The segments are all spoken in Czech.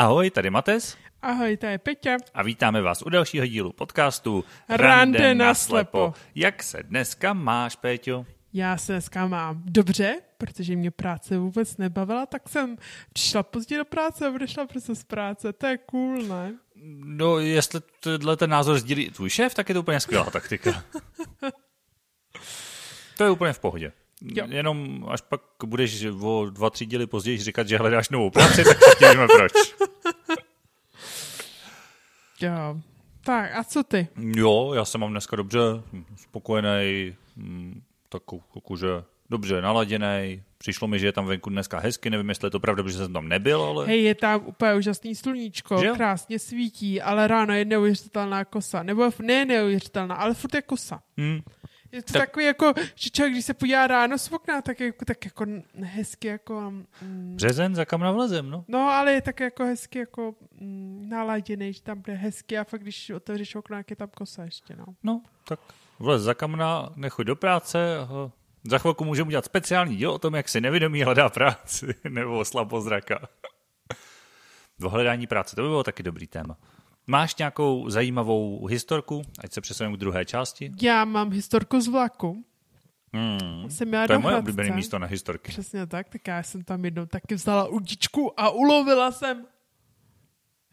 Ahoj, tady Mates. Ahoj, to je Peťa. A vítáme vás u dalšího dílu podcastu Rande na slepo. Jak se dneska máš, Péťo? Já se dneska mám dobře, protože mě práce vůbec nebavila, tak jsem přišla pozdě do práce a odešla prostě z práce. To je cool, ne? No, jestli tenhle ten názor sdílí tvůj šéf, tak je to úplně skvělá taktika. to je úplně v pohodě. Jo. Jenom až pak budeš o dva, tři díly později říkat, že hledáš novou práci, tak si víme proč. Jo. Tak a co ty? Jo, já se mám dneska dobře, spokojený, mm, takovou, že dobře naladěný. Přišlo mi, že je tam venku dneska hezky, nevím, jestli je to pravda, protože jsem tam nebyl, ale... Hej, je tam úplně úžasný sluníčko, že? krásně svítí, ale ráno je neuvěřitelná kosa. Nebo ne neuvěřitelná, ale furt je kosa. Hmm. Je to tak... takový jako, že člověk, když se podívá ráno z okna, tak jako, tak jako hezky jako... Mm, Březen, za kam navlezem, no. No, ale je tak jako hezky jako mm, naladěný, že tam bude hezky a fakt, když otevřeš okno, jak je tam kosa ještě, no. No, tak vlez za kamna, nechoď do práce, za chvilku můžeme udělat speciální díl o tom, jak si nevědomí hledá práci nebo slabozraka. Do hledání práce, to by bylo taky dobrý téma. Máš nějakou zajímavou historku, ať se přesuneme k druhé části? Já mám historku z vlaku. Hmm, jsem to je moje oblíbené místo na historky. Přesně tak, tak já jsem tam jednou taky vzala udičku a ulovila jsem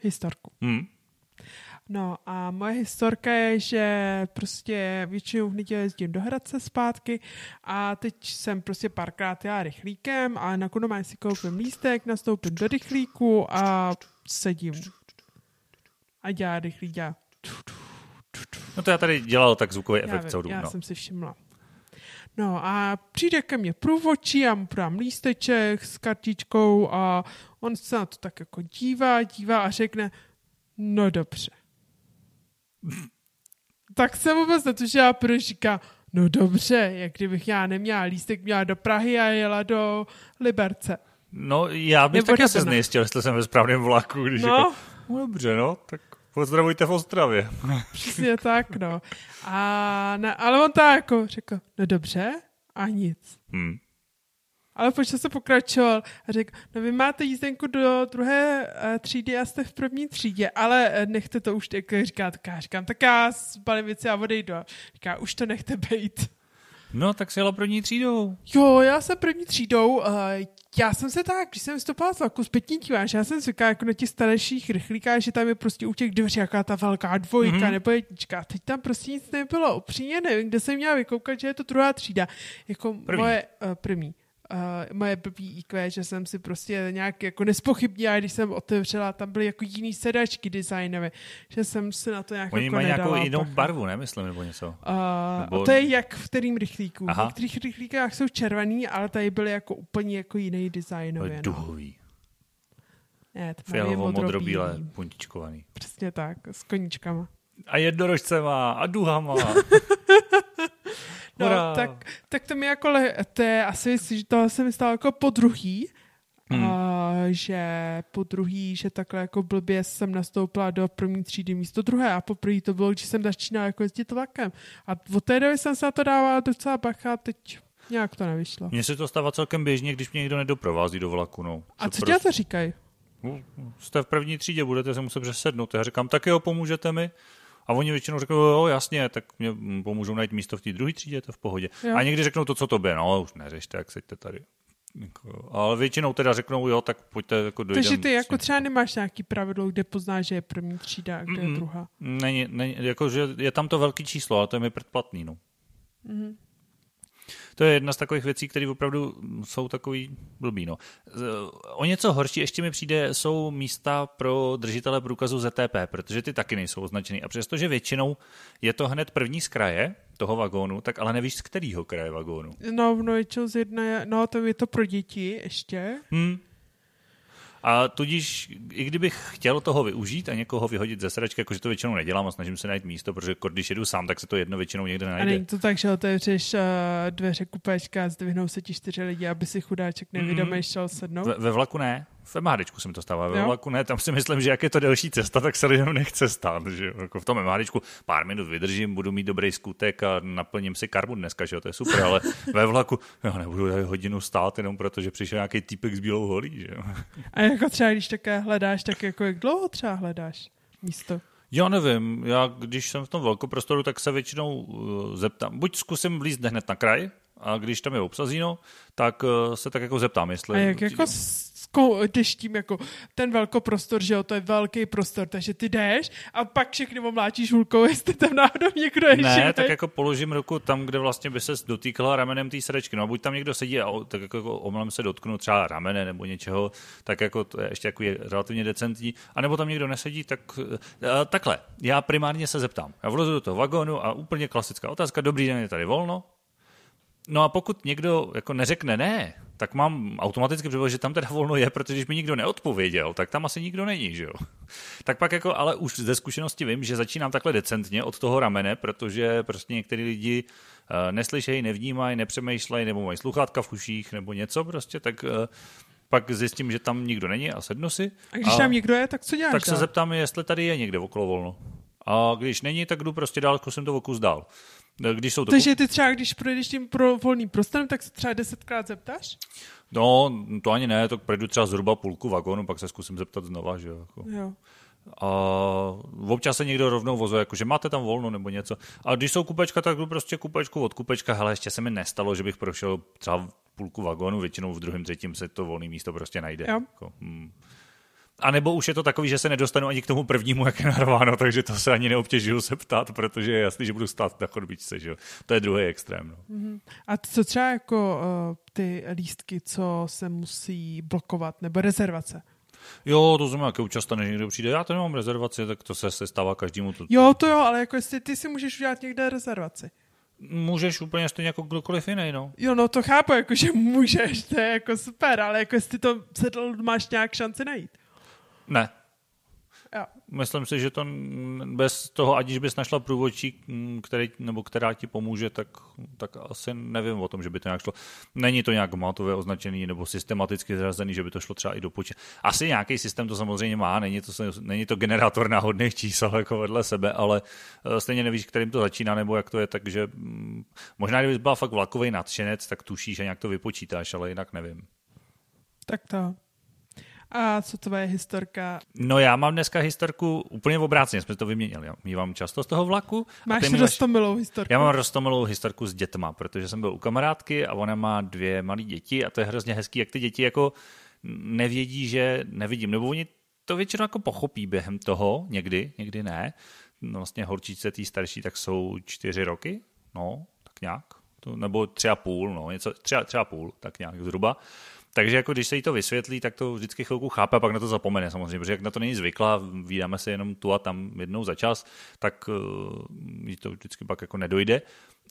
historku. Hmm. No a moje historka je, že prostě většinou v neděli jezdím do Hradce zpátky a teď jsem prostě párkrát já rychlíkem a nakonec si koupím lístek, nastoupím do rychlíku a sedím a dělá rychlý dělá. No to já tady dělal tak zvukový efekt já, celou dobu. Já no. jsem si všimla. No a přijde ke mně průvočí, já mu podám lísteček s kartičkou a on se na to tak jako dívá, dívá a řekne, no dobře. tak se vůbec netušila, proč říká, no dobře, jak kdybych já neměla lístek, měla do Prahy a jela do Liberce. No já bych Nebo taky se znejistil, jestli jsem ve správném vlaku, když no. jako, no dobře, no, tak Pozdravujte v Ostravě. Přesně tak, no. A ne, ale on tak jako řekl, no dobře, a nic. Hmm. Ale počas se pokračoval a řekl, no vy máte jízdenku do druhé uh, třídy a jste v první třídě, ale uh, nechte to už, jak říká, tak já říkám, tak já zbalím věci a odejdu. A říká, už to nechte být. No, tak jsi jela první třídou. Jo, já jsem první třídou. Uh, já jsem se tak, když jsem vystoupala z vlaku, zpětně díváš, já jsem zvyklá jako na těch starších rychlíkách, že tam je prostě u těch dveří jaká ta velká dvojka mm-hmm. nebo jednička. Teď tam prostě nic nebylo. Upřímně nevím, kde jsem měla vykoukat, že je to druhá třída. Jako první. moje uh, první uh, moje blbý IQ, že jsem si prostě nějak jako nespochybnila, když jsem otevřela, tam byly jako jiný sedačky designové, že jsem si na to nějak Oni jako mají nějakou jinou barvu, nemyslím, nebo něco? Uh, nebo... To je jak v kterým rychlíku. Aha. V některých rychlíkách jsou červený, ale tady byly jako úplně jako jiný designové. No. Duhový. Ne, Fialovo, modrobíle, puntičkovaný. Přesně tak, s koníčkama. A jednorožcema, a duhama. No, tak, tak to mi jako, le, to je asi, že to se mi stalo jako po druhý, hmm. a, že po druhý, že takhle jako blbě jsem nastoupila do první třídy místo druhé a poprvé to bylo, když jsem začínala jako jezdit vlakem. A od té doby jsem se na to dávala docela bacha, teď nějak to nevyšlo. Mně se to stává celkem běžně, když mě někdo nedoprovází do vlaku. No. A co prostě... to říkají? No, jste v první třídě, budete se muset přesednout. Já říkám, tak jo, pomůžete mi. A oni většinou řeknou, jo, jasně, tak mě pomůžou najít místo v té druhé třídě, to v pohodě. Jo. A někdy řeknou to, co to by, no, už neřešte, jak seďte tady. Jako, ale většinou teda řeknou, jo, tak pojďte jako dojdem. Takže ty jako třeba nemáš nějaký pravidlo, kde poznáš, že je první třída a kde mm, je druhá. Není, není, jako, že je tam to velký číslo, ale to je mi předplatný, no. Mm to je jedna z takových věcí, které opravdu jsou takový blbý. No. O něco horší ještě mi přijde, jsou místa pro držitele průkazu ZTP, protože ty taky nejsou označený. A přestože většinou je to hned první z kraje toho vagónu, tak ale nevíš z kterého kraje vagónu. No, no, z jedné, no, to je to pro děti ještě. Hmm. A tudíž, i kdybych chtěl toho využít a někoho vyhodit ze sedačky, jakože to většinou nedělám a snažím se najít místo, protože když jedu sám, tak se to jedno většinou někde najde. A není to tak, že otevřeš uh, dveře kupečka a zdvihnou se ti čtyři lidi, aby si chudáček nevědomý mm. šel sednout? Ve, ve vlaku ne. V MHDčku se mi to stává, ve vlaku ne, tam si myslím, že jak je to delší cesta, tak se lidem nechce stát, že jako v tom MHDčku pár minut vydržím, budu mít dobrý skutek a naplním si karbu dneska, že jo, to je super, ale ve vlaku, já nebudu tady hodinu stát jenom proto, že přišel nějaký týpek s bílou holí, že jo. A jako třeba, když také hledáš, tak jako jak dlouho třeba hledáš místo? Já nevím, já když jsem v tom velkoprostoru, tak se většinou uh, zeptám, buď zkusím vlízt hned na kraj, a když tam je obsazíno, tak uh, se tak jako zeptám, jestli... A jak jako jdeš tím jako ten velkoprostor, že jo, to je velký prostor, takže ty jdeš a pak všechny omláčíš hulkou, jestli tam náhodou někdo je Ne, živý. tak jako položím ruku tam, kde vlastně by se dotýkala ramenem té srdečky. No a buď tam někdo sedí a tak jako omlem se dotknu třeba ramene nebo něčeho, tak jako to je ještě jako je relativně decentní. A nebo tam někdo nesedí, tak uh, takhle. Já primárně se zeptám. Já vlezu do toho vagónu a úplně klasická otázka, dobrý den, je tady volno? No a pokud někdo jako neřekne ne, tak mám automaticky předpověď, že tam teda volno je, protože když mi nikdo neodpověděl, tak tam asi nikdo není, že jo. Tak pak jako, ale už ze zkušenosti vím, že začínám takhle decentně od toho ramene, protože prostě některý lidi uh, neslyšejí, nevnímají, nepřemýšlejí, nebo mají sluchátka v uších, nebo něco prostě, tak uh, pak zjistím, že tam nikdo není a sednu si. A když a, tam někdo je, tak co děláš? Tak se zeptám, jestli tady je někde okolo volno. A když není, tak jdu prostě dál, zkusím to okus dál. No, když jsou to... Takže ty třeba, když projdeš tím pro volným prostorem, tak se třeba desetkrát zeptáš? No, to ani ne, to projdu třeba zhruba půlku vagónu, pak se zkusím zeptat znova, že jako. jo. A občas se někdo rovnou vozuje, jako že máte tam volno nebo něco. A když jsou kupečka, tak jdu prostě kupečku od kupečka. Hele, ještě se mi nestalo, že bych prošel třeba půlku vagónu, většinou v druhém, třetím se to volné místo prostě najde. Jo. Jako, hmm. A nebo už je to takový, že se nedostanu ani k tomu prvnímu, jak je narváno, takže to se ani neobtěžuju se ptát, protože je jasný, že budu stát na chodbičce, že jo. To je druhý extrém. No. Mm-hmm. A co třeba jako uh, ty lístky, co se musí blokovat, nebo rezervace? Jo, to znamená, jak často než někdo přijde, já to nemám rezervaci, tak to se, se stává každému. To... Jo, to jo, ale jako jestli ty si můžeš udělat někde rezervaci. Můžeš úplně stejně jako kdokoliv jiný, no. Jo, no to chápu, jako že můžeš, to je jako super, ale jako jestli to sedl, máš nějak šanci najít. Ne. Jo. Myslím si, že to bez toho, aniž bys našla průvodčí, který, nebo která ti pomůže, tak, tak asi nevím o tom, že by to nějak šlo. Není to nějak mátové označený nebo systematicky zrazený, že by to šlo třeba i do počet. Asi nějaký systém to samozřejmě má, není to, není to generátor náhodných čísel jako vedle sebe, ale eh, stejně nevíš, kterým to začíná nebo jak to je, takže mm, možná kdyby byla fakt vlakový nadšenec, tak tušíš a nějak to vypočítáš, ale jinak nevím. Tak to. A co tvoje historka? No já mám dneska historku úplně v obráceně, jsme to vyměnili. Mívám často z toho vlaku. Máš si rostomilou historku? Já mám rostomilou historku s dětma, protože jsem byl u kamarádky a ona má dvě malé děti a to je hrozně hezký, jak ty děti jako nevědí, že nevidím. Nebo oni to většinou jako pochopí během toho, někdy, někdy ne. No vlastně holčice tý starší tak jsou čtyři roky, no, tak nějak. To, nebo tři a půl, no, něco, tři, tři a půl, tak nějak zhruba. Takže jako když se jí to vysvětlí, tak to vždycky chvilku chápe a pak na to zapomene samozřejmě, protože jak na to není zvyklá, vídáme se jenom tu a tam jednou za čas, tak uh, jí to vždycky pak jako nedojde.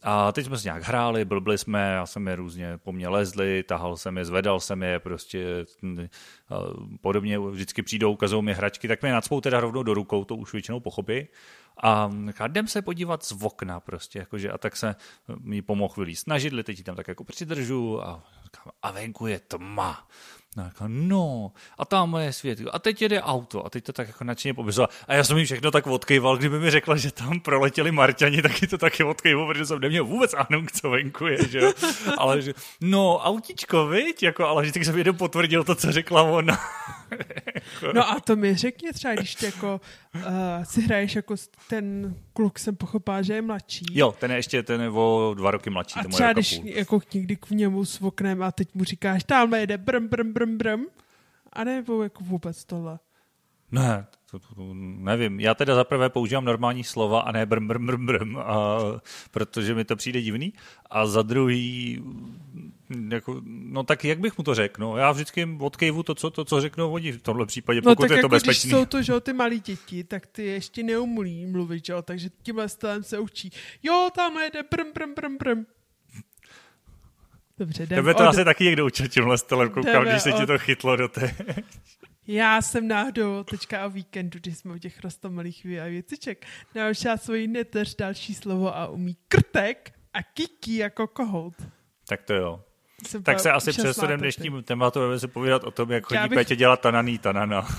A teď jsme se nějak hráli, blbli jsme, já jsem je různě po mně lezli, tahal jsem je, zvedal jsem je, prostě uh, podobně vždycky přijdou, ukazují mi hračky, tak mi nacpou teda rovnou do rukou, to už většinou pochopí. A jdem se podívat z okna prostě, jakože, a tak se mi pomohl vylíst na židli, teď ji tam tak jako přidržu a, a venku je tma. No, jako, no, a tam je svět. A teď jede auto. A teď to tak jako nadšeně popisoval. A já jsem jim všechno tak odkejval, kdyby mi řekla, že tam proletěli Marťani, taky to taky odkejval, protože jsem neměl vůbec k co venku je, že. Ale že, no, autičko, viď? Jako, ale vždycky jsem jenom potvrdil to, co řekla ona. no a to mi řekni třeba, když ty jako uh, si hraješ jako ten kluk, jsem pochopila, že je mladší. Jo, ten je ještě ten je o dva roky mladší. A třeba když jako někdy k němu s oknem a teď mu říkáš, tam jede brm, brm, brm, brm. A nebo jako vůbec tohle. Ne, to, to, to, nevím. Já teda zaprvé používám normální slova a ne brm, brm, brm, brm, a, protože mi to přijde divný. A za druhý, jako, no tak jak bych mu to řekl? No, já vždycky odkejvu to, co, to, co řeknou oni v tomhle případě, no, pokud no, tak je to jako bezpečný. Když jsou to, že ty malí děti, tak ty ještě neumí mluvit, že jo? takže tímhle stylem se učí. Jo, tam jde brm, brm, brm, brm. Dobře, jdem Tebe to od... asi taky někdo učil tímhle stylem, koukám, když se od... ti to chytlo do té... Já jsem náhodou teďka o víkendu, když jsme u těch rostomilých věciček, naučila svoji neteř další slovo a umí krtek a kiki jako kohout. Tak to jo. Jsem Tak se asi teď. dnešním tématu, budeme se povídat o tom, jak Já chodí bych- Pétě dělat tananý tanana.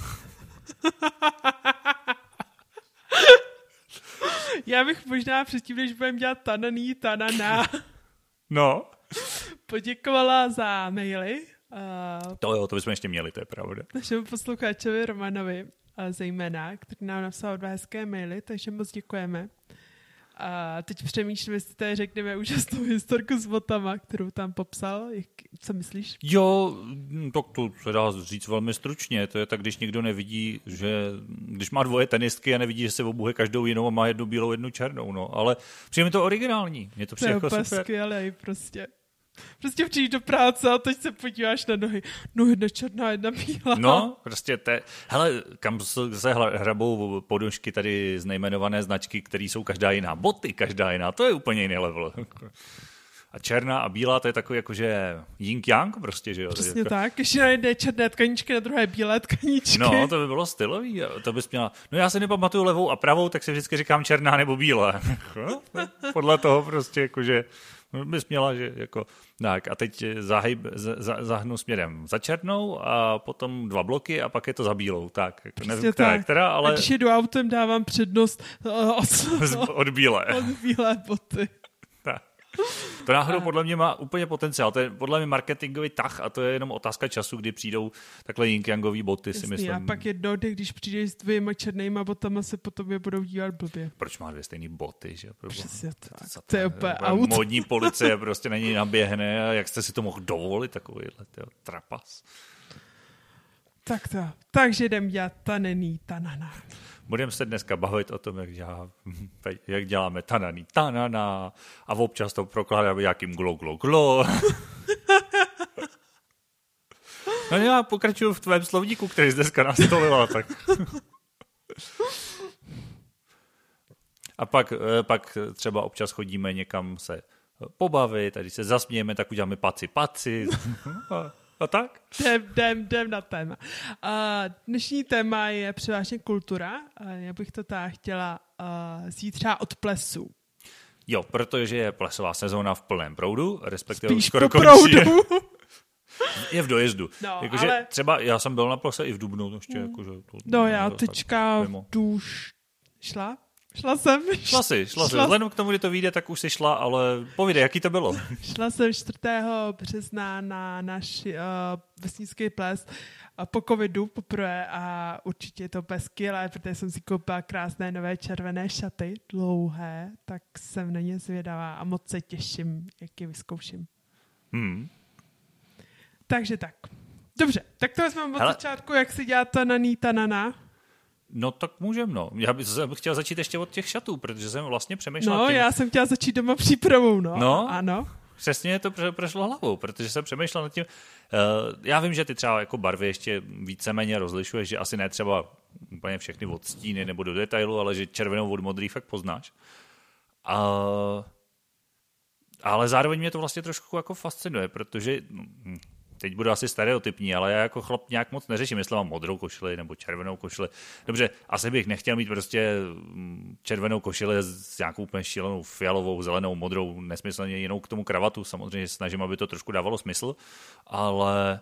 Já bych možná předtím, než budeme dělat tananý, tanana, No, poděkovala za maily uh, to jo, to bychom ještě měli, to je pravda. našemu posluchačovi Romanovi, uh, zejména, který nám napsal dva hezké maily, takže moc děkujeme. A teď přemýšlím, jestli tady řekneme úžasnou historku s botama, kterou tam popsal. Jak, co myslíš? Jo, hm, tak to se dá říct velmi stručně. To je tak, když někdo nevidí, že když má dvoje tenistky a nevidí, že se obuhe každou jinou a má jednu bílou, jednu černou. No. Ale přijde mi to originální. Mě to To přijde je jako super. skvělej, prostě. Prostě přijdeš do práce a teď se podíváš na nohy. No jedna černá, jedna bílá. No, prostě te, hele, kam se se hrabou podušky tady z nejmenované značky, které jsou každá jiná. Boty každá jiná, to je úplně jiný level. A černá a bílá, to je takový jakože yin yang prostě, že jo. Přesně jako, tak. Ještě na jedné černé tkaničky, na druhé bílé tkaničky. No, to by bylo stylový. To bys měla. No já si nepamatuju levou a pravou, tak si vždycky říkám černá nebo bílá. No, Podle toho prostě jakože bys měla, že jako, tak a teď zahyb, za, za, zahnu směrem za černou a potom dva bloky a pak je to za bílou. Tak, jako nevím, která, tak. která, A ale když jedu autem, dávám přednost uh, od, z- od bílé. od bílé boty. To náhodou podle mě má úplně potenciál. To je podle mě marketingový tah a to je jenom otázka času, kdy přijdou takhle yin boty, si Jasný, myslím. a pak jednou, kdy když přijdeš s dvěma černýma botama, se po tobě budou dívat blbě. Proč má dvě stejné boty, že? Proboha. Přesně tak. Co To je úplně out. Modní policie prostě na něj naběhne a jak jste si to mohl dovolit, takovýhle tyjo, trapas. Tak to. Takže jdem dělat tanený tanana. Budeme se dneska bavit o tom, jak, dělá, jak děláme tananý tanana a občas to prokládáme nějakým glo, glo, glo. No já pokračuju v tvém slovníku, který jsi dneska nastolila, tak... A pak, eh, pak třeba občas chodíme někam se pobavit, když se zasmějeme, tak uděláme paci paci. A, tak? Jdem, jdem, jdem na téma. A dnešní téma je převážně kultura. A já bych to tak chtěla uh, třeba od plesu. Jo, protože je plesová sezóna v plném proudu, respektive Spíš skoro po končí. proudu. Je v dojezdu. No, jakože ale- třeba já jsem byl na plese i v Dubnu, ještě jakože... To, No já teďka jdu už... Šla? Šla jsem. Šla si, šla si. Šla- Vzhledem k tomu, kdy to vyjde, tak už si šla, ale povídej, jaký to bylo? Šla jsem 4. března na náš uh, vesnický ples uh, po covidu poprvé a určitě je to úplně skvělé, protože jsem si koupila krásné nové červené šaty, dlouhé, tak jsem na ně zvědavá a moc se těším, jak je vyzkouším. Hmm. Takže tak. Dobře, tak to vezmeme od začátku, jak se dělá tananý tanana. No tak můžem, no. Já bych chtěl začít ještě od těch šatů, protože jsem vlastně přemýšlel No, tím, já jsem chtěla začít doma přípravou, no. No. Ano. Přesně to prošlo hlavou, protože jsem přemýšlel nad tím. Uh, já vím, že ty třeba jako barvy ještě víceméně rozlišuješ, že asi ne třeba úplně všechny od stíny nebo do detailu, ale že červenou od modrý fakt poznáš. Uh, ale zároveň mě to vlastně trošku jako fascinuje, protože hm, teď budu asi stereotypní, ale já jako chlap nějak moc neřeším, jestli mám modrou košili nebo červenou košili. Dobře, asi bych nechtěl mít prostě hm, červenou košili s nějakou úplně šílenou fialovou, zelenou, modrou, nesmyslně jinou k tomu kravatu. Samozřejmě snažím, aby to trošku dávalo smysl, ale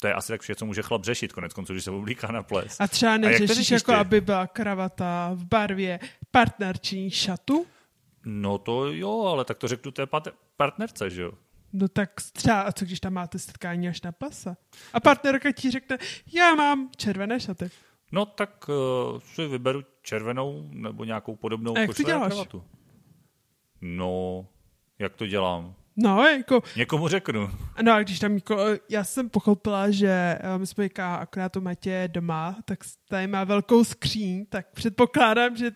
to je asi tak vše, co může chlap řešit, konec konců, když se oblíká na ples. A třeba neřešíš, řešíš jako ty? aby byla kravata v barvě partnerční šatu? No to jo, ale tak to řeknu té partnerce, že jo? No tak třeba, a co když tam máte setkání až na plesa? A partnerka ti řekne, já mám červené šaty. No tak uh, si vyberu červenou nebo nějakou podobnou A jak to děláš? kravatu. No, jak to dělám? No, jako, Někomu řeknu. no a když tam, jako, já jsem pochopila, že eh, my jsme jaká akorát u Matě doma, tak tady má velkou skříň, tak předpokládám, že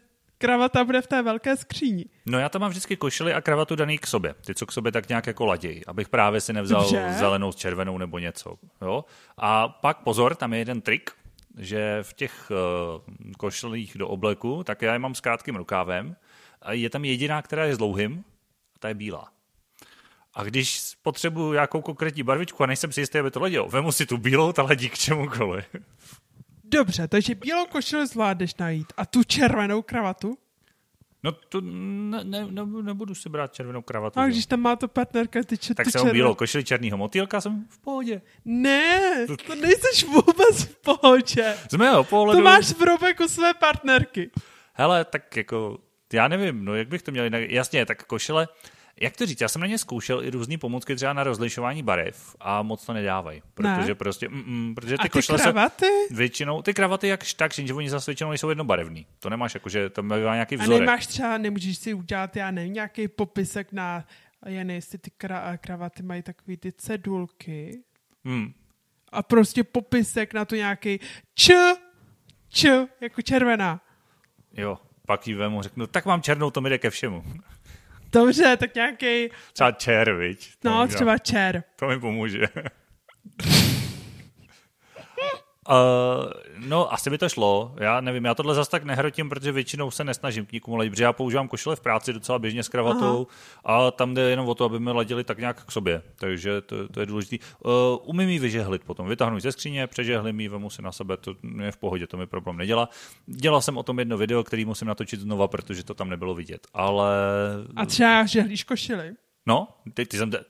kravata bude v té velké skříni. No já tam mám vždycky košily a kravatu daný k sobě. Ty, co k sobě tak nějak jako ladějí, abych právě si nevzal Dobře. zelenou s červenou nebo něco. Jo? A pak pozor, tam je jeden trik, že v těch uh, košilích do obleku, tak já je mám s krátkým rukávem a je tam jediná, která je s dlouhým a ta je bílá. A když potřebuju nějakou konkrétní barvičku a nejsem si jistý, aby to ladilo, vemu si tu bílou, ta ladí k čemukoliv. Dobře, takže bílou košili zvládneš najít. A tu červenou kravatu? No to ne, ne, ne, nebudu si brát červenou kravatu. A když tam má to partnerka, ty čo, tak jsem bílou košili černýho motýlka, jsem v pohodě. Ne, to nejseš vůbec v pohodě. Z mého pohledu... To máš v robeku své partnerky. Hele, tak jako, já nevím, no jak bych to měl jinak, jasně, tak košile, jak to říct, já jsem na ně zkoušel i různé pomůcky třeba na rozlišování barev a moc to nedávají, protože Ne. prostě, mm, mm, protože A ty ty košile jsou kravaty? většinou, ty kravaty jakž tak, že oni zase většinou nejsou jednobarevný, to nemáš jakože tam bývá nějaký A vzorek. nemáš třeba, nemůžeš si udělat, já nevím, nějaký popisek na, jen jestli ty kra, kravaty mají takový ty cedulky Hmm. a prostě popisek na to nějaký č, č, jako červená. Jo, pak jí vemu, řeknu, tak mám černou, to mi jde ke všemu. Dobře, tak nějaký, Třeba čer, viď? No třeba čer. To mi pomůže. Uh, no, asi by to šlo. Já nevím, já tohle zas tak nehrotím, protože většinou se nesnažím k nikomu ladit, protože já používám košile v práci docela běžně s kravatou a tam jde jenom o to, aby mi ladili tak nějak k sobě. Takže to, to je důležité. Uh, umím ji vyžehlit potom. Vytáhnu ji ze skříně, přežehlím ji, vemu si na sebe, to je v pohodě, to mi problém nedělá. Dělal jsem o tom jedno video, který musím natočit znova, protože to tam nebylo vidět. Ale... A třeba žehlíš košily. No, ty, ty jsem... Te...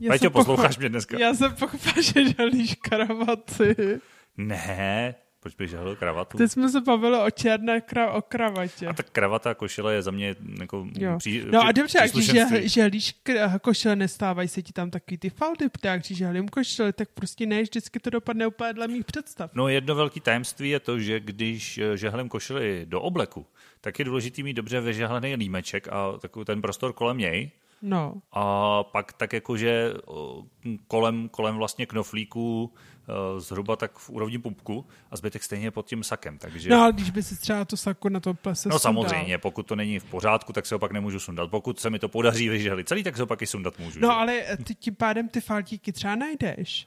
Já Peťo, posloucháš pochop- mě dneska? Já jsem pochopil, že žehlíš kravaty. Ne, proč bych žehlil kravatu? Teď jsme se bavili o černé kra- o kravatě. A tak kravata a košile je za mě jako Jo. pří, No a dobře, a když žehl- žehlíš košile, nestávají se ti tam taky ty faldy, protože když žehlím košile, tak prostě ne, vždycky to dopadne úplně dle mých představ. No jedno velké tajemství je to, že když eh, žehlím košili do obleku, tak je důležitý mít dobře vyžehlený límeček a takový ten prostor kolem něj. No, A pak tak jakože kolem, kolem vlastně knoflíků zhruba tak v úrovni pupku a zbytek stejně pod tím sakem. Takže... no ale když by si třeba to sako na to plese No sundal. samozřejmě, pokud to není v pořádku, tak se ho pak nemůžu sundat. Pokud se mi to podaří vyžehlit celý, tak se ho pak i sundat můžu. No že? ale ty tím pádem ty faltíky třeba najdeš.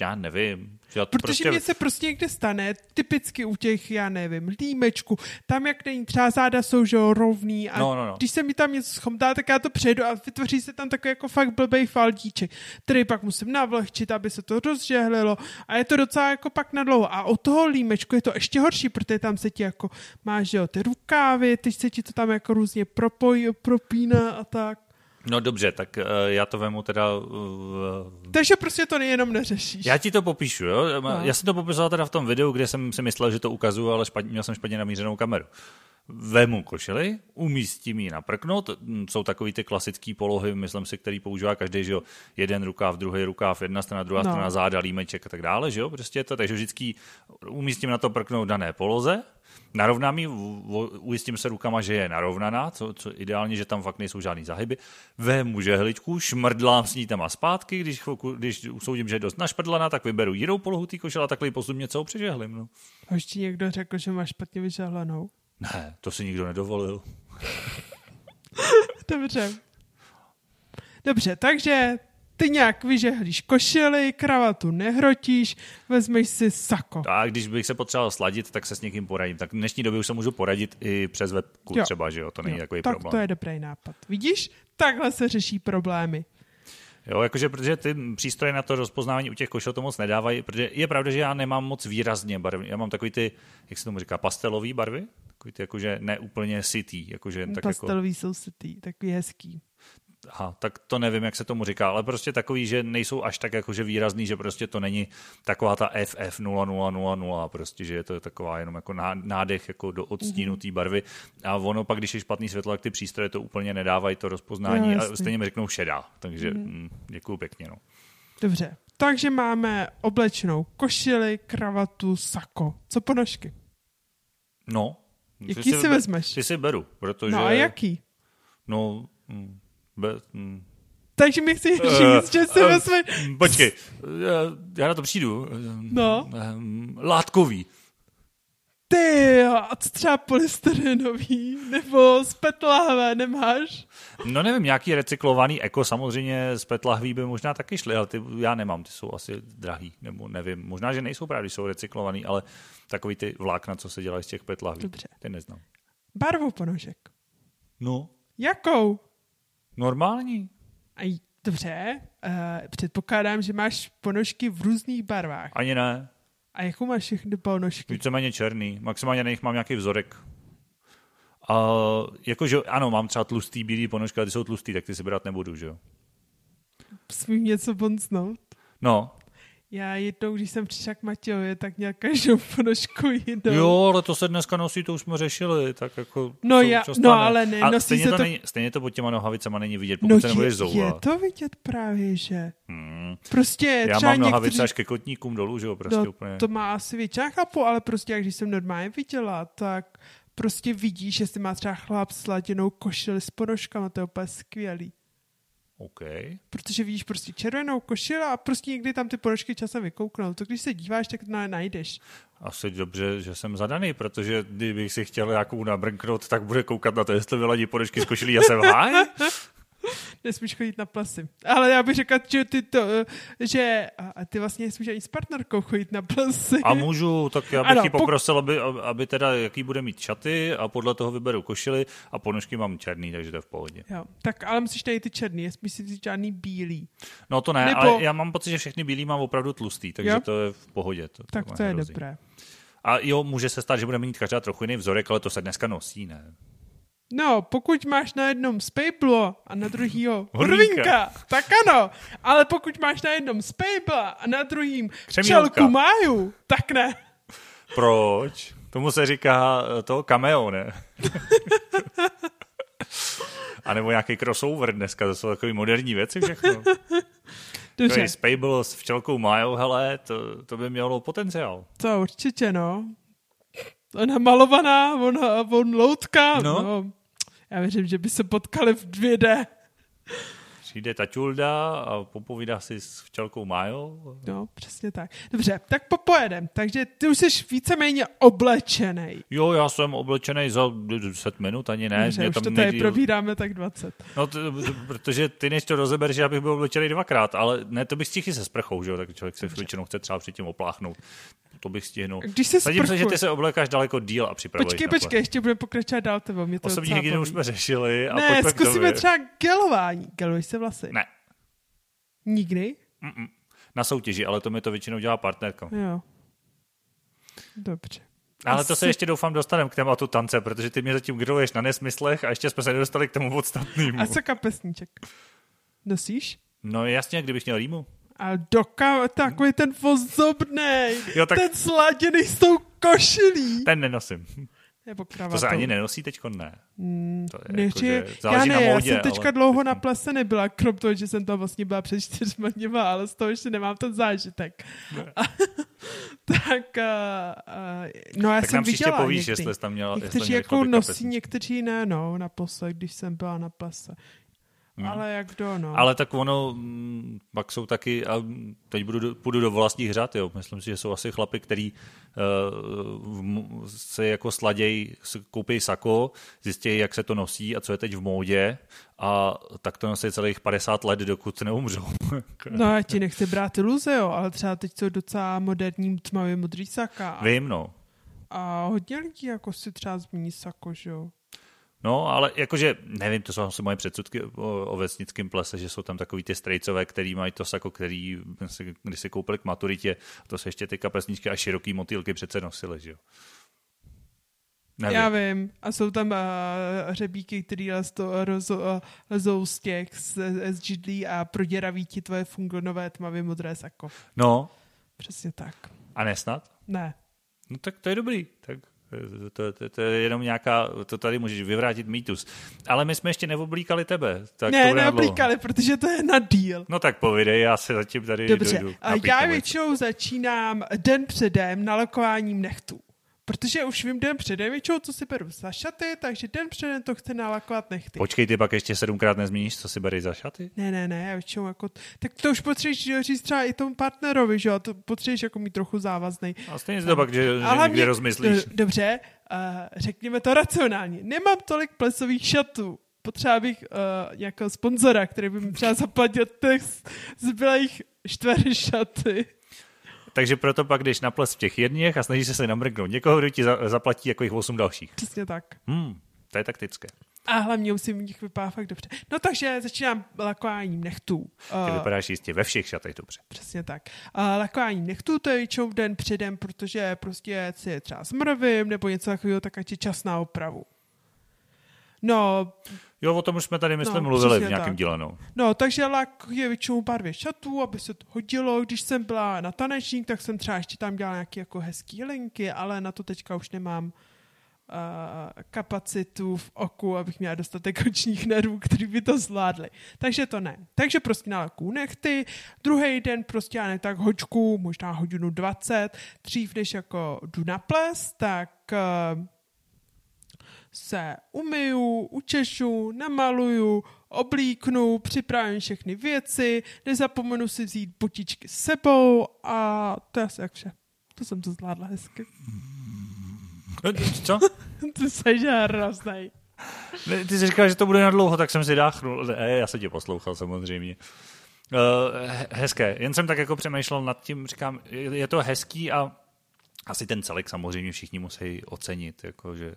Já nevím. Já to Protože prostě... mně se prostě někde stane, typicky u těch, já nevím, límečku, tam jak není třeba záda jsou že jo, rovný a No, no, no. když se mi tam něco schomtá, tak já to přejdu a vytvoří se tam takový jako fakt blbej faldíček, který pak musím navlhčit, aby se to rozžehlilo a je to docela jako pak na dlouho. A u toho límečku je to ještě horší, protože tam se ti jako máš, že jo, ty rukávy, teď se ti to tam jako různě propojí, propíná a tak. No dobře, tak uh, já to vemu teda... Uh, Takže prostě to nejenom neřešíš. já ti to popíšu, jo? No. Já jsem to popisoval teda v tom videu, kde jsem si myslel, že to ukazuju, ale špatně, měl jsem špatně namířenou kameru. Vemu košili, umístím ji na prkno, mm, jsou takový ty klasické polohy, myslím si, který používá každý, že jo, jeden rukáv, druhý rukáv, jedna strana, druhá No. strana, záda, límeček a tak dále, že jo, prostě je to, takže vždycky umístím na to prkno v dané poloze, narovnám ji, ujistím se rukama, že je narovnaná, co, co ideálně, že tam fakt nejsou žádný zahyby, vemu žehličku, šmrdlám s ní tam a zpátky, když, chvilku, když usoudím, že je dost našprdlaná, tak vyberu jinou polohu té košile a takhle ji postupně celou přežehlím, no. Ti někdo řekl, že máš špatně vyžehlenou. Ne, to si nikdo nedovolil. Dobře. Dobře, takže ty nějak vyžehlíš košily, kravatu nehrotíš, vezmeš si sako. A když bych se potřeboval sladit, tak se s někým poradím. Tak v dnešní době už se můžu poradit i přes webku Jo. třeba, že jo, to není Jo, takový tak problém. to je dobrý nápad. Vidíš, takhle se řeší problémy. Jo, jakože protože ty přístroje na to rozpoznávání u těch košel to moc nedávají, protože je pravda, že já nemám moc výrazně barvy. Já mám takový ty, jak se tomu říká, pastelový barvy, takový ty jakože ne úplně sitý, jakože tak jako, Pastelový jsou sytý, takový hezký. Aha, tak to nevím, jak se tomu říká, ale prostě takový, že nejsou až tak jakože výrazný, že prostě to není taková ta FF 0000, prostě, že je to taková jenom jako ná- nádech jako do odstínu Mhm. té barvy a ono pak, když je špatný světlo, tak ty přístroje to úplně nedávají to rozpoznání Jo, a stejně mi řeknou šedá, takže mm. děkuju pěkně, no. Dobře, takže máme oblečenou košili, kravatu, sako. Co ponožky? No. Jaký si be- vezmeš? Ty si beru, protože... No a jaký? No, mm, be, Takže mi chceš Eh, říct, že si eh, vezmeš... mm, Počkej, já, na to přijdu. No. Um, látkový. Ty, jo, a co třeba polystyrenový? Nebo z petláhve nemáš? No nevím, nějaký recyklovaný eko samozřejmě z PET lahví by možná taky šly, ale ty já nemám, ty jsou asi drahý, nebo nevím, možná, že nejsou právě, jsou recyklovaný, ale takový ty vlákna, co se dělají z těch PET lahví, Dobře. ty neznám. Barvu ponožek. No, Jakou? Normální. Aj, dobře, uh, předpokládám, že máš ponožky v různých barvách. Ani ne, A jakou máš všechny ponožky? víceméně černý, maximálně na nich mám nějaký vzorek. A jakože, ano, mám třeba tlustý bílý ponožky, ale ty jsou tlustý, tak ty si brát nebudu, že jo? Smím něco boncnout? No, Já jednou, když jsem přišla k Matějovi, tak měl každou ponožku jinou. jo, ale to se dneska nosí, to už jsme řešili, tak jako No já- no ale ne, A nosí stejně se to, to- Není, stejně to pod těma nohavicama není vidět, pokud no se nebudeš je, zouvat. je to vidět právě, že. Hmm. Prostě Já třeba mám nohavice někteří... až ke kotníkům dolů, že jo, prostě no, úplně. to má asi většina chápu, ale prostě jak když jsem normálně viděla, tak prostě vidíš, že si má třeba chlap sladěnou košili s ponožkama, to je úplně skvělý. OK. Protože vidíš prostě červenou košili a prostě někdy tam ty ponožky časem vykouknou. To když se díváš, tak na najdeš. Asi dobře, že jsem zadaný, protože kdybych si chtěl nějakou nabrnknout, tak bude koukat na to, jestli vyladí podešky z košilí a jsem v háji. Nesmíš chodit na plasy. Ale já bych řekla, že ty to, že a ty vlastně nesmíš ani s partnerkou chodit na plasy. A můžu, tak já bych Ano, ji pok- poprosil, aby, aby teda, jaký bude mít šaty a podle toho vyberu košily a ponožky mám černý, takže to je v pohodě. Jo, tak ale musíš najít ty černý, nesmíš si vzít žádný bílý. No to ne, Nebo- ale já mám pocit, že všechny bílý mám opravdu tlustý, takže Jo? to je v pohodě. To, Tak má to je hrozí. dobré. A jo, může se stát, že bude mít každá trochu jiný vzorek, ale to se dneska nosí, ne? No, pokud máš na jednom spejblo a na druhýho horvínka, tak ano. Ale pokud máš na jednom spejbla a na druhým Křemílka. čelku máju, tak ne. Proč? Tomu se říká eh, to cameo, ne? A nebo nějaký crossover dneska, to jsou takové moderní věci všechno. Dobře, Spable s včelkou Majo, hele, to, to by mělo potenciál. to určitě, no. Ona malovaná, on, on loutka. No. no. Já věřím, že by se potkali v 2D. Přijde Taťulda a popovídá si s včelkou Majo. No, přesně tak. Dobře, tak popojedem. Takže ty už jsi víceméně oblečený. Jo, já jsem oblečený za 10 minut, ani ne. Dobře, už tam to tady nejdýl- probíráme tak 20. No, to, to- protože ty než to rozebereš, já bych byl oblečený dvakrát, ale ne, to bych stihl se sprchou, že jo, tak člověk se většinou chce třeba předtím opláchnout. To bych stihnul. Když se Sadím se, že ty se oblékáš daleko díl a připravuješ Počkej, počkej, ještě budeme pokračovat dál tebou. Mě to Osobní hygienu už jsme řešili. A Ne, zkusíme třeba gelování. Geluješ se vlasy? Ne, Nikdy? na soutěži, ale to mi to většinou dělá partnerka. Jo. Dobře. Ale to Asi- se ještě doufám dostaneme k tématu tance, protože ty mě zatím griluješ na nesmyslech a ještě jsme se nedostali k tomu podstatnému. A co kapesníček? Nosíš? No jasně, kdybych měl rýmu. A doka, takový ten vozobnej, Jo, tak- ten sladěný s tou košilí. Ten nenosím. Nebo. To se ani nenosí teď, ne. To je jako, že já ne, na já módě, jsem teďka ale... dlouho na plese nebyla, krom toho, že jsem tam vlastně byla před čtyřma dněma, ale z toho ještě nemám ten zážitek. A, tak, a, a, no já Tak jsem viděla povíš, někdy. jestli jsi tam měla... Někteří jako nosí, někteří ne, no, na plese, když jsem byla na plese. Ale jak kdo, no. Ale tak ono, mm, pak jsou taky, a teď budu, půjdu do vlastních řad, jo. myslím si, že jsou asi chlapy, který uh, se jako sladěj, koupí sako, zjistí, jak se to nosí a co je teď v módě a tak to nosí celých 50 let, dokud neumřou. No já ti nechci brát iluze, jo, ale třeba teď jsou docela moderní tmavě modrý saka. Vím, no. a hodně lidí jako si třeba změní sako, že jo. No, ale jakože, nevím, to jsou asi moje předsudky o, o vesnickém plese, že jsou tam takový ty strejcové, který mají to sako, který si, když si koupili k maturitě, to se ještě ty kapesničky a široký motýlky přece nosily, že jo. Nevím. Já vím. A jsou tam uh, řebíky, který lezou, rozo, uh, lezou z těch z, z židlí a proděraví ti tvoje fungonové tmavě modré sako. No, Přesně tak. a nesnad? Ne. No tak to je dobrý. Tak to, to, to, je jenom nějaká, to tady můžeš vyvrátit mýtus. Ale my jsme ještě neoblíkali tebe. Tak ne, neoblíkali, protože to je na díl. No tak povidej, já se zatím tady Dobře, dojdu. napít já většinou začínám den předem nalakováním nechtů. Protože už vím den předem většinou, co si beru za šaty, takže den předem to chci nalakovat nechty. Počkej, ty pak ještě sedmkrát nezmíníš, co si bereš za šaty? Ne, ne, ne, já většinou jako, tak to už potřebuješ říct třeba i tomu partnerovi, že jo, to potřebuješ jako mít trochu závazný. A stejně si to pak, že, že mě- rozmyslíš. do- Dobře, uh, řekněme to racionálně. Nemám tolik plesových šatů. Potřeba bych uh, nějakého sponzora, který by mi třeba zaplatil těch zbylých čtyři šaty. Takže proto pak jdeš na ples v těch jedněch a snažíš se se namrknout někoho, kdo ti za, zaplatí jako jich osm dalších. Přesně tak. Hmm, to je taktické. A hlavně musím v nich vypadat fakt dobře. No takže začínám lakováním nechtů. Ty Uh, vypadáš jistě ve všech šatech dobře. Přesně tak. A lakováním nechtů to je většinou den předem, protože prostě si je třeba smrvím nebo něco takového, tak ať je čas na opravu. No, Jo, o tom už jsme tady, myslím, No, mluvili v nějakém díle, no. no, takže lak je většinou barvě šatů, aby se to hodilo. Když jsem byla na tanečník, tak jsem třeba ještě tam dělala nějaké jako hezký linky, ale na to teďka už nemám uh, kapacitu v oku, abych měla dostatek očních nervů, který by to zvládli. Takže to ne. Takže prostě na laku nechty, druhý den prostě já ne tak hoďku, možná hodinu 20, dřív než jako jdu na ples, tak uh, se umyju, učešu, namaluju, oblíknu, připravím všechny věci, nezapomenu si vzít botičky s sebou a to je asi jak vše. To jsem to zvládla hezky. Co? to se že hroznej. Ne, Ty jsi říkal, že to bude na dlouho, tak jsem si dáchnul. Ne, já se tě poslouchal samozřejmě. Uh, hezké. Jen jsem tak jako přemýšlel nad tím, říkám, je, to hezký a asi ten celek samozřejmě všichni musí ocenit. Jakože.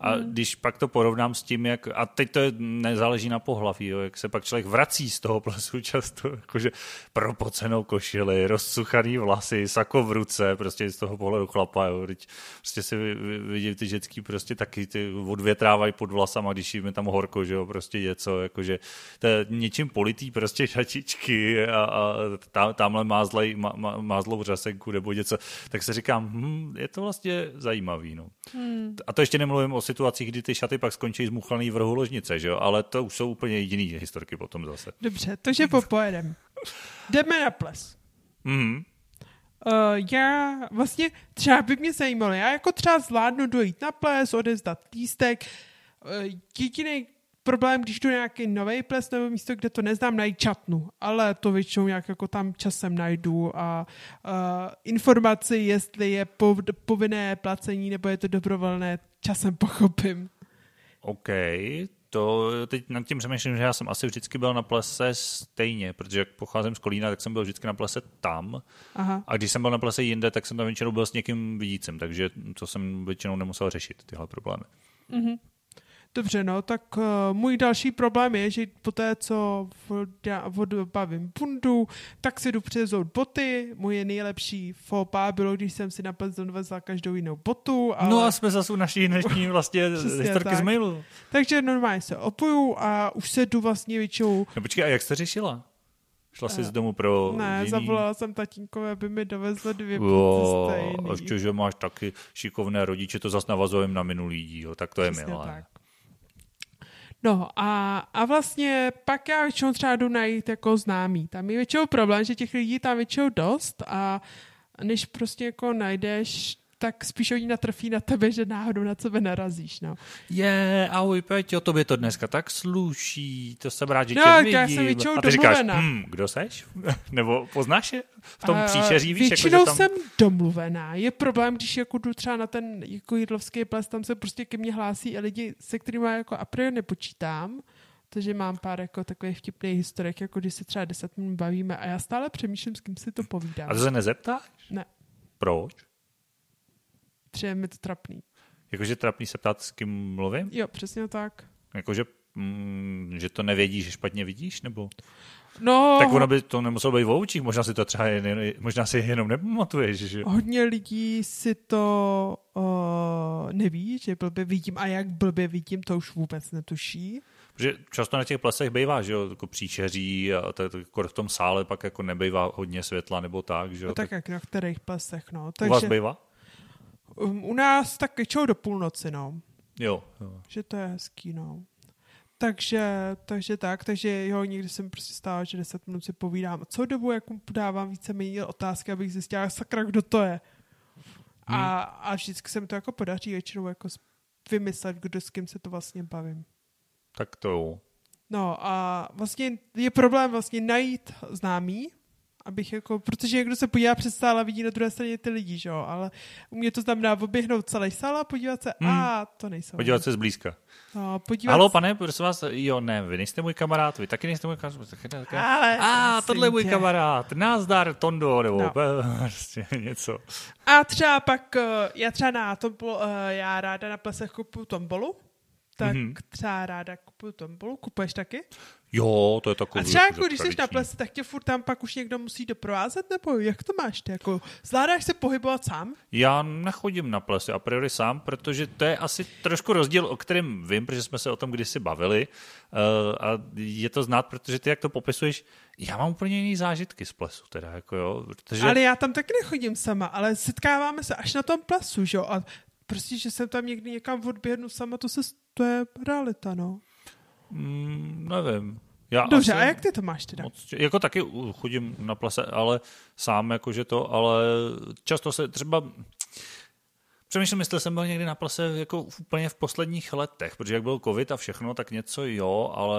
A Hmm. když pak to porovnám s tím, jak, a teď to je, nezáleží na pohlaví, jo, jak se pak člověk vrací z toho plesu často, jakože propocenou košili, rozsuchaný vlasy, sako v ruce, prostě z toho pohledu chlapa, jo, teď prostě si vy- vy- vidí ty dětský prostě taky ty odvětrávají pod vlasama, když jim je tam horko, že jo, prostě něco, jakože to je něčím politý prostě šatičky a, a tam, tamhle má, zlej, má, má, má zlou řasenku nebo něco, tak se říkám, hm, je to vlastně zajímavý, no. Hmm. A to ještě nemluvím o situacích, kdy ty šaty pak skončí zmuchlaný v rohu ložnice, že jo, ale to už jsou úplně jiný historky potom zase. Dobře, takže popojedem. Jdeme na ples. Mhm. Uh, já vlastně třeba by mě zajímalo, já jako třeba zvládnu dojít na ples, odezdat lístek. Uh, jediný problém, když jdu nějaký nový ples nebo místo, kde to neznám, najít čatnu, ale to většinou nějak jako tam časem najdu a uh, informaci, jestli je pov- povinné placení nebo je to dobrovolné, časem pochopím. OK, to teď nad tím přemýšlím, že já jsem asi vždycky byl na plese stejně, protože jak pocházím z Kolína, tak jsem byl vždycky na plese tam. Aha. A když jsem byl na plese jinde, tak jsem tam většinou byl s někým vidícím, takže to jsem většinou nemusel řešit, tyhle problémy. Dobře, no, tak uh, můj další problém je, že po té, co odbavím bundu, tak si jdu přezout boty. Moje nejlepší pas bylo, když jsem si na ples dovezla každou jinou botu. Ale... No a jsme zase u naší dnešní vlastně historky z mailu. Takže normálně se opuju a už se jdu vlastně většinou... No počkej, a jak jsi řešila? Šla jsi z domu pro Ne, jiný? zavolala jsem tatínkovi, aby mi dovezl dvě boty Jo, stejný. a ještě, že máš taky šikovné rodiče, to zase navazujeme na minulý díl, tak to je Přesně milé. tak. No a, a vlastně pak já většinou třeba jdu najít jako známý. Tam je většinou problém, že těch lidí tam většinou dost a než prostě jako najdeš, tak spíš oni natrfí na tebe, že náhodou na sebe narazíš, no. Je, ahoj Peťo, tobě to dneska tak sluší, to jsem rád, že No, tě já vidím. jsem většinou a ty říkáš, domluvená. hm, kdo seš? Nebo poznáš je v tom A příšeří, víš? Většinou jako, tam... jsem domluvená. Je problém, když jako jdu třeba na ten jako jídlovský ples, tam se prostě ke mně hlásí i lidi, se kterými jako a priori nepočítám. Takže mám pár jako takových vtipných historek, jako když se třeba deset minut bavíme a já stále přemýšlím, s kým si to povídám. A to se nezeptáš? Ne, Proč? Je mi to trapný. Jakože trapný se ptát, s kým mluvím? Jo, přesně tak. Jakože, mm, že to nevědíš, že špatně vidíš? Nebo? No, Tak ono by to nemuselo být v očích, možná si to třeba jen, možná si jenom nepamatuješ, že? hodně lidí si to uh, neví, že blbě vidím a jak blbě vidím, to už vůbec netuší. Protože často na těch plesech bývá, že jo, jako příšeří a tak, tak jako v tom sále pak jako nebejvá hodně světla nebo tak, že jo. No, tak jak na kterých plesech, no. U vás Takže bývá? Um, u nás tak většinou do půlnoci, no. Jo. jo. Že to je hezký, no. Takže, takže tak, takže jo, někdy jsem prostě stala, že 10 minut si povídám. Co dobu, jak mu dávám více méně otázky, abych zjistila, sakra, kdo to je. A, a vždycky se mi to jako podaří většinou jako vymyslet, kdo s kým se to vlastně bavím. Tak to jo. No a vlastně je problém vlastně najít známý, abych jako, protože někdo se podívá přes sál a vidí na druhé straně ty lidi, že jo, ale u mě to znamená oběhnout celý sál a podívat se, Hmm. a to nejsou. Podívat se zblízka. No, podívat Halo, se- pane, prosím vás, jo, ne, vy nejste můj kamarád, vy taky nejste můj kamarád. Taky, taky. Ale, A, tohle je můj kamarád, názdar, Tondo, nebo No. prostě něco. A třeba pak, eh, já třeba na tombol, eh, já ráda na plesech kupuju tombolu, tak Mhm. mm-hmm. třeba ráda kupuju tam bolu kupuješ taky? Jo, to je takový. A třeba jako, když jsi na plese, tak tě furt tam pak už někdo musí doprovázet, nebo jak to máš ty? Jako, zvládáš se pohybovat sám? Já nechodím na plesy a priori sám, protože to je asi trošku rozdíl, o kterém vím, protože jsme se o tom kdysi bavili. Uh, a je to znát, protože ty, jak to popisuješ, já mám úplně jiný zážitky z plesu, teda, jako jo. Protože... Ale já tam taky nechodím sama, ale setkáváme se až na tom plesu, že jo. A prostě, že jsem tam někdy někam odběhnu sama, to, se, to je realita, no. Mm, nevím. Já Dobře, a jak ty to máš teda? Moc, jako taky chodím na plese, ale sám jakože to, ale často se třeba Přemýšlím, jestli jsem byl někdy na plese jako úplně v posledních letech, protože jak byl covid a všechno, tak něco jo, ale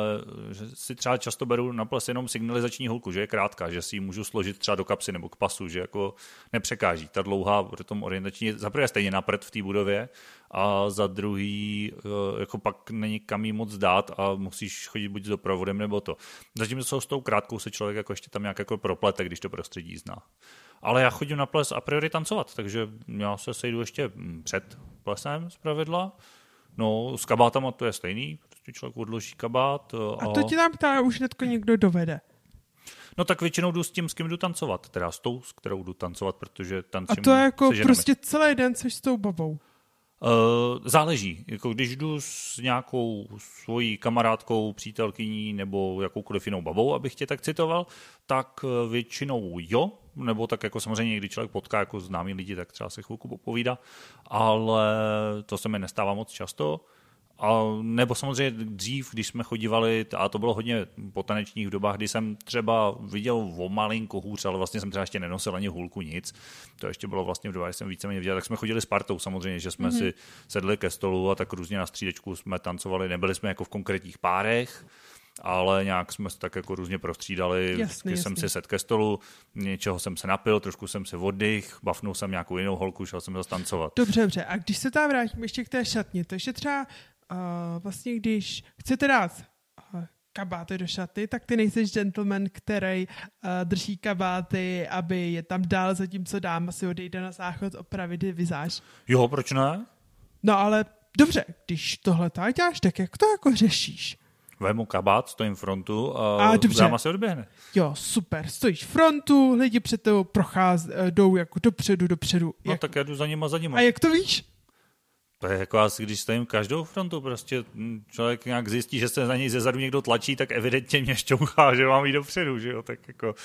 že si třeba často beru na plese jenom signalizační hulku, že je krátká, že si ji můžu složit třeba do kapsy nebo k pasu, že jako nepřekáží. Ta dlouhá, protože tom orientační, za prvé stejně napřed v té budově a za druhý eh, jako pak není kam jí moc dát a musíš chodit buď s doprovodem nebo to. Zatím s tou krátkou se člověk jako ještě tam nějak jako proplete, když to prostředí zná. Ale já chodím na ples a priori tancovat, takže já se sejdu ještě před plesem z pravidla. No, s kabátama to je stejný, prostě člověk odloží kabát. A, a to ti tam ptá, už netko někdo dovede. No tak většinou jdu s tím, s kým jdu tancovat, teda s tou, s kterou jdu tancovat, protože tancím A to je jako prostě celý den seš s tou babou. Uh, záleží. Jako když jdu s nějakou svojí kamarádkou, přítelkyní nebo jakoukoliv jinou babou, abych tě tak citoval, tak eh, většinou jo, nebo tak jako samozřejmě, když člověk potká jako známý lidi, tak třeba se chvilku popovídá, ale to se mi nestává moc často. A nebo samozřejmě dřív, když jsme chodívali, a to bylo hodně po tanečních dobách, kdy jsem třeba viděl o malinko hůř, ale vlastně jsem třeba ještě nenosil ani hůlku, nic. To ještě bylo vlastně v dobách, kdy jsem víceméně viděl, tak jsme chodili s partou samozřejmě, že jsme mm-hmm. si sedli ke stolu a tak různě na střídečku jsme tancovali, nebyli jsme jako v konkrétních párech, ale nějak jsme se tak jako různě prostřídali. Jasný, jasný. jsem si sedl ke stolu, něčeho jsem se napil, trošku jsem se oddych, bavnul jsem nějakou jinou holku, šel jsem zastancovat. Dobře, dobře. A když se tam vrátím ještě k té šatně, takže třeba vlastně když chcete dát kabáty do šaty, tak ty nejseš gentleman, který uh, drží kabáty, aby je tam dal, zatímco dáma si odejde na záchod opravit vizáž. Jo, proč ne? No ale dobře, když tohle tak děláš, tak jak to jako řešíš? Vemu kabát, stojím frontu a, a dobře. dáma se odběhne. Jo, super. Stojíš frontu, lidi před tebou procház, jdou jako dopředu, dopředu. No jak... tak já jdu za nima, za nima. A jak to víš? To je jako asi, když stojím každou frontu, prostě člověk nějak zjistí, že se za něj zezadu někdo tlačí, tak evidentně mě šťouchá, že mám jít dopředu, že jo, tak jako...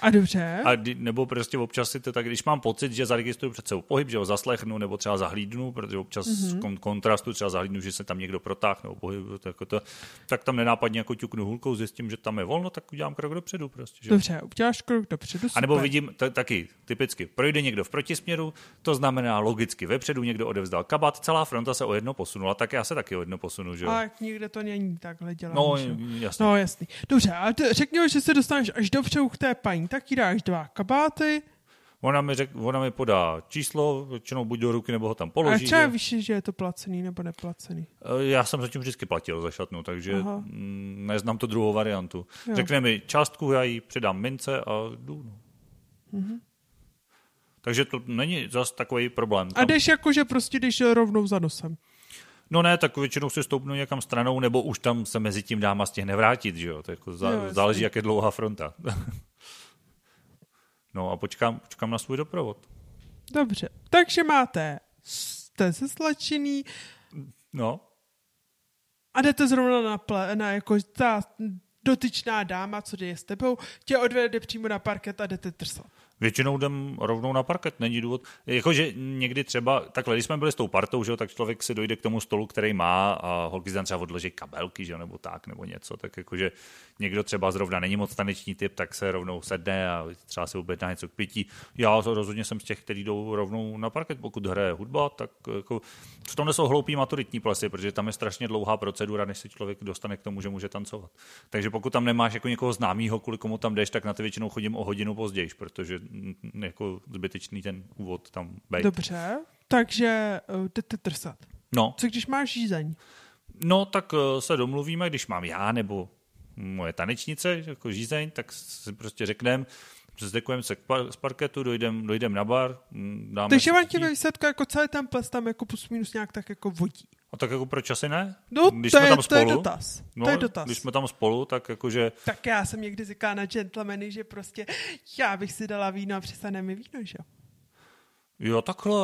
A dobře. A nebo prostě občas si to tak, když mám pocit, že zaregistruju před sebou pohyb, že ho zaslechnu, nebo třeba zahlídnu, protože občas mm-hmm. kon- kontrastu třeba zahlídnu, že se tam někdo protáhne, nebo pohyb, tak, jako to, tak tam nenápadně jako ťuknu hulkou, zjistím, že tam je volno, tak udělám krok dopředu prostě. Že? Dobře, uděláš krok dopředu, super. A nebo vidím t- taky typicky, projde někdo v protisměru, to znamená logicky vepředu někdo odevzdal kabát, celá fronta se o jedno posunula, tak já se taky o jedno posunu, že A nikde to není takhle dělat. No, jasný. No, jasný. Dobře, a řekni, že se dostaneš až dopředu k té paní, tak jí dáš dva kabáty. Ona mi, řek, ona mi podá číslo, většinou buď do ruky, nebo ho tam položí. A třeba víš, že je to placený nebo neplacený? Eh, já jsem zatím vždycky platil za šatnu, takže Aha. Mm, neznám to druhou variantu. Jo. Řekne mi částku, já jí přidám mince a jdu. No. Mhm. Takže to není zas takový problém. Tam. A jdeš jako, že prostě jdeš rovnou za nosem. No ne, tak většinou si stoupnu někam stranou, nebo už tam se mezi tím dáma stihne vrátit, že jo? To jako zá, jo, záleží, jak je dlouhá fronta. No a počkám, počkám na svůj doprovod. Dobře, takže máte, jste se slačený. No. A jdete zrovna na, ple, na jako ta dotyčná dáma, co jde s tebou, tě odvede přímo na parket a jdete trsat. Většinou jdem rovnou na parket, není důvod. Jakože někdy třeba, takhle, když jsme byli s tou partou, že, tak člověk si dojde k tomu stolu, který má a holky tam třeba odloží kabelky, že, nebo tak, nebo něco, tak jakože někdo třeba zrovna není moc taneční typ, tak se rovnou sedne a třeba si objedná něco k pití. Já rozhodně jsem z těch, kteří jdou rovnou na parket, pokud hraje hudba, tak jako v tom jsou hloupý maturitní plesy, protože tam je strašně dlouhá procedura, než se člověk dostane k tomu, že může tancovat. Takže pokud tam nemáš jako někoho známého, kvůli komu tam jdeš, tak na to většinou chodím o hodinu později, protože jako zbytečný ten úvod tam být. Dobře, takže uh, jdete trsat. No. Co když máš žízeň? No, tak uh, se domluvíme, když mám já nebo moje tanečnice, jako žízeň, tak si prostě řekneme, zdekujeme se z parketu, dojdeme dojdem na bar, dáme... Takže vám tím výsledku jako celý ten ples tam jako plus minus nějak tak jako vodí. A tak jako proč asi ne? No, když to, jsme je, tam to spolu, je dotaz. No, to je dotaz. Když jsme tam spolu, tak jakože... Tak já jsem někdy říkala na gentlemany, že prostě já bych si dala víno a přestane mi víno, že jo? Jo, takhle.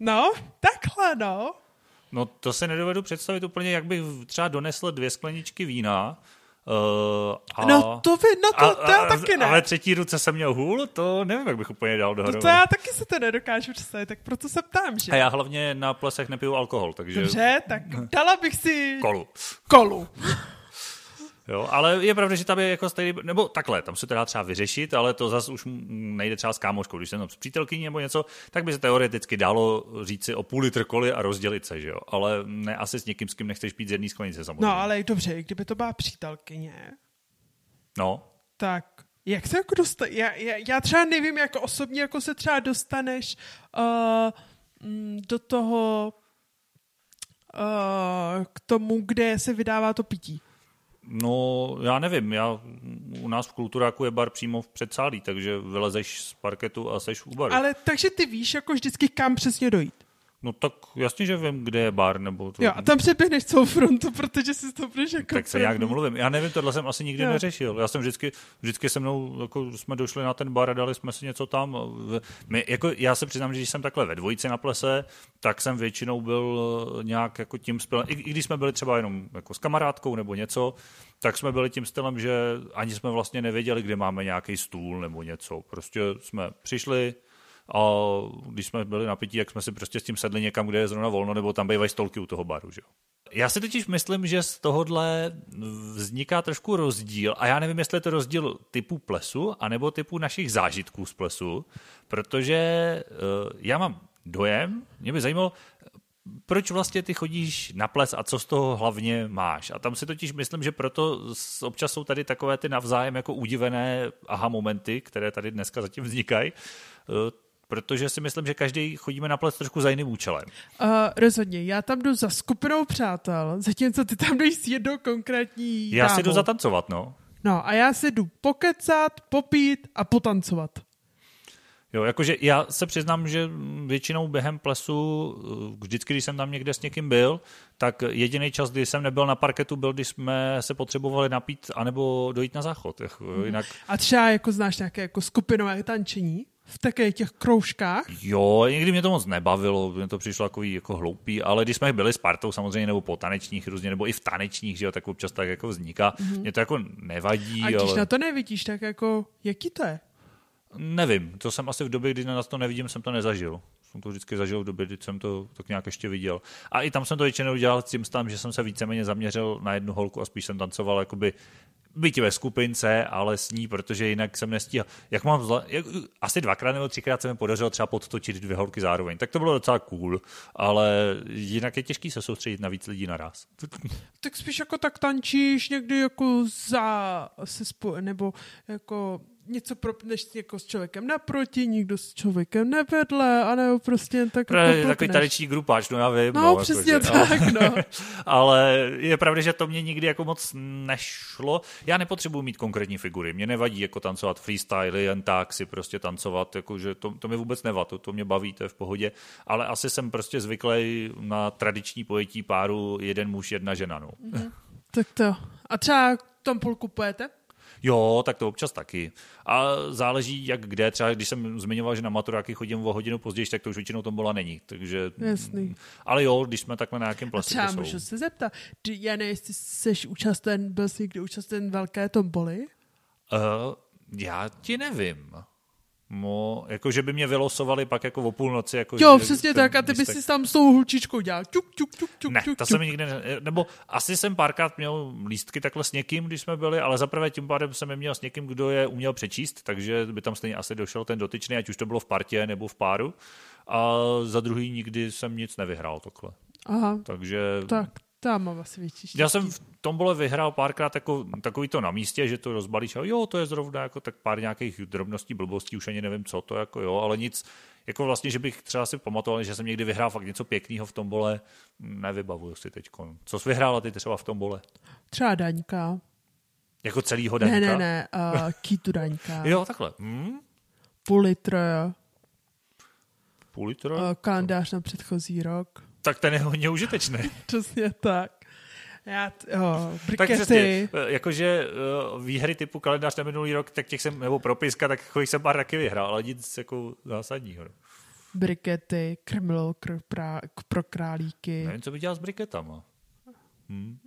No, takhle, no. No to si nedovedu představit úplně, jak bych třeba donesl dvě skleničky vína. Uh, a, no to vy, no to, to já a, taky ne. Ale třetí ruce jsem měl hůl, to nevím, jak bych úplně dal dohromady. No to já taky se to nedokážu představit, tak proto se ptám, že? A já hlavně na plesech nepiju alkohol, takže... Dobře, tak dala bych si... Kolu. Kolu. Jo, ale je pravda, že tam je jako stejný, nebo takhle, tam se to dá třeba vyřešit, ale to zase už nejde třeba s kámoškou. Když jsem tam s přítelkyní nebo něco, tak by se teoreticky dalo říct si o půl litr koly a rozdělit se, že jo. Ale ne asi s někým, s kým nechceš pít z jedné sklenice samozřejmě. No ale dobře, kdyby to byla přítelkyně, No, tak jak se jako dostat? Já, já, já třeba nevím, jak osobně jako se třeba dostaneš uh, do toho uh, k tomu, kde se vydává to pití. No, já nevím, já, u nás v Kulturáku je bar přímo v předsálí, takže vylezeš z parketu a seš u baru. Ale takže ty víš jako vždycky, kam přesně dojít. No tak jasně, že vím, kde je bar, nebo to... Jo, a tam přeběhneš celou frontu, protože si to budeš jako Tak se nějak domluvím. Já nevím, tohle jsem asi nikdy Jo. neřešil. Já jsem vždycky, vždycky se mnou, jako jsme došli na ten bar a dali jsme si něco tam. My, jako, já se přiznám, že když jsem takhle ve dvojici na plese, tak jsem většinou byl nějak jako tím stylem, i, i když jsme byli třeba jenom jako s kamarádkou nebo něco, tak jsme byli tím stylem, že ani jsme vlastně nevěděli, kde máme nějaký stůl nebo něco. Prostě jsme přišli, a když jsme byli na pití, jak jsme si prostě s tím sedli někam, kde je zrovna volno, nebo tam bývají stolky u toho baru. Že? Já si totiž myslím, že z tohohle vzniká trošku rozdíl, a já nevím, jestli je to rozdíl typu plesu, anebo typu našich zážitků z plesu, protože uh, já mám dojem, mě by zajímalo, proč vlastně ty chodíš na ples a co z toho hlavně máš. A tam si totiž myslím, že proto občas jsou tady takové ty navzájem jako udivené aha momenty, které tady dneska zatím vznikají, eh, protože si myslím, že každý chodíme na ples trošku za jiným účelem. Uh, rozhodně, já tam jdu za skupinou přátel, zatímco ty tam jdeš s jednou konkrétní Já si dámou. jdu zatancovat, no. No a já si jdu pokecat, popít a potancovat. Jo, jakože já se přiznám, že většinou během plesu, eh, vždycky, když jsem tam někde s někým byl, tak jediný čas, kdy jsem nebyl na parketu, byl, když jsme se potřebovali napít anebo dojít na záchod. Jako, Jinak, A třeba jako znáš nějaké jako skupinové tančení v také těch kroužkách. jo, někdy mě to moc nebavilo, mě to přišlo takový jako hloupý, ale když jsme byli s partou samozřejmě, nebo po tanečních různě, nebo i v tanečních, že jo, tak občas tak jako vzniká. Mm-hmm. Mě to jako nevadí, A když ale na to nevidíš, tak jako, jaký to je? nevím, to jsem asi v době, kdy na to nevidím, jsem to nezažil. Jsem to vždycky zažil v době, kdy jsem to tak nějak ještě viděl. A i tam jsem to většinou dělal s tím stylem, že jsem se víceméně zaměřil na jednu holku a spíš jsem tancoval jakoby byť ve skupince, ale s ní, protože jinak jsem nestíhal. Jak mám zla, jak, asi dvakrát nebo třikrát se mi podařilo třeba podtočit dvě holky zároveň. Tak to bylo docela cool, ale jinak je těžký se soustředit na víc lidí naraz. Tak spíš jako tak tančíš někdy jako za se spo, nebo jako něco propneš jako s člověkem naproti, někdo s člověkem nevedle, anebo prostě jen tak Právě jako takový taneční grupáč, no já vím. No, no přesně jakože, tak, no. ale je pravda, že to mě nikdy jako moc nešlo. Já nepotřebuji mít konkrétní figury. Mě nevadí jako tancovat freestyle, jen tak si prostě tancovat, jakože to, to mi vůbec nevadí, to, to mě baví, to je v pohodě. Ale asi jsem prostě zvyklý na tradiční pojetí páru jeden muž, jedna žena. No. Tak to. A třeba tam půl kupujete? Jo, tak to občas taky. A záleží, jak kde. Třeba když jsem zmiňoval, že na maturáky chodím o hodinu později, tak to už většinou tombola není. Takže, Jasný. Ale jo, když jsme takhle na nějakém plase, třeba jsou. můžu se zeptat, ty, já nevím, jestli jsi účasten, byl jsi někdy účasten velké tomboly? Uh, já ti nevím. No, jako že by mě vylosovali pak jako o půlnoci. Jako Jo, že přesně tak, a ty bys si tam s tou hulčičkou dělal čuk, čuk, čuk, čuk, Ne, čuk, to jsem nikdy ne, nebo asi jsem párkrát měl lístky takhle s někým, když jsme byli, ale zaprvé tím pádem jsem je měl s někým, kdo je uměl přečíst, takže by tam stejně asi došel ten dotyčný, ať už to bylo v partě nebo v páru. A za druhý nikdy jsem nic nevyhrál takhle. Aha, Takže tak tam větší štěstí. já jsem v tombole vyhrál párkrát jako, takový to na místě, že to rozbalíš a jo, to je zrovna jako tak pár nějakých drobností, blbostí, už ani nevím co to jako jo, ale nic, jako vlastně, že bych třeba si pamatoval, že jsem někdy vyhrál fakt něco pěkného v tombole, nevybavuju si teď. Co jsi vyhrála ty třeba v tombole? Třeba Daňka. Jako celýho Ne, denka? ne, ne, uh, Kýtu Daňka. Jo, takhle. Hm? Půl litr, Půl litru? uh, kalendář na předchozí rok. Tak ten je hodně užitečný. Přesně tak. Já, t- jo, Tak brikety. přesně, jakože uh, výhry typu kalendář na minulý rok, tak těch jsem, nebo propiska, tak jako jsem pár taky vyhrál, ale nic jako zásadního. no. brikety, krmlo kr- k- pro králíky. Nevím, co by dělal s briketama. Hmm,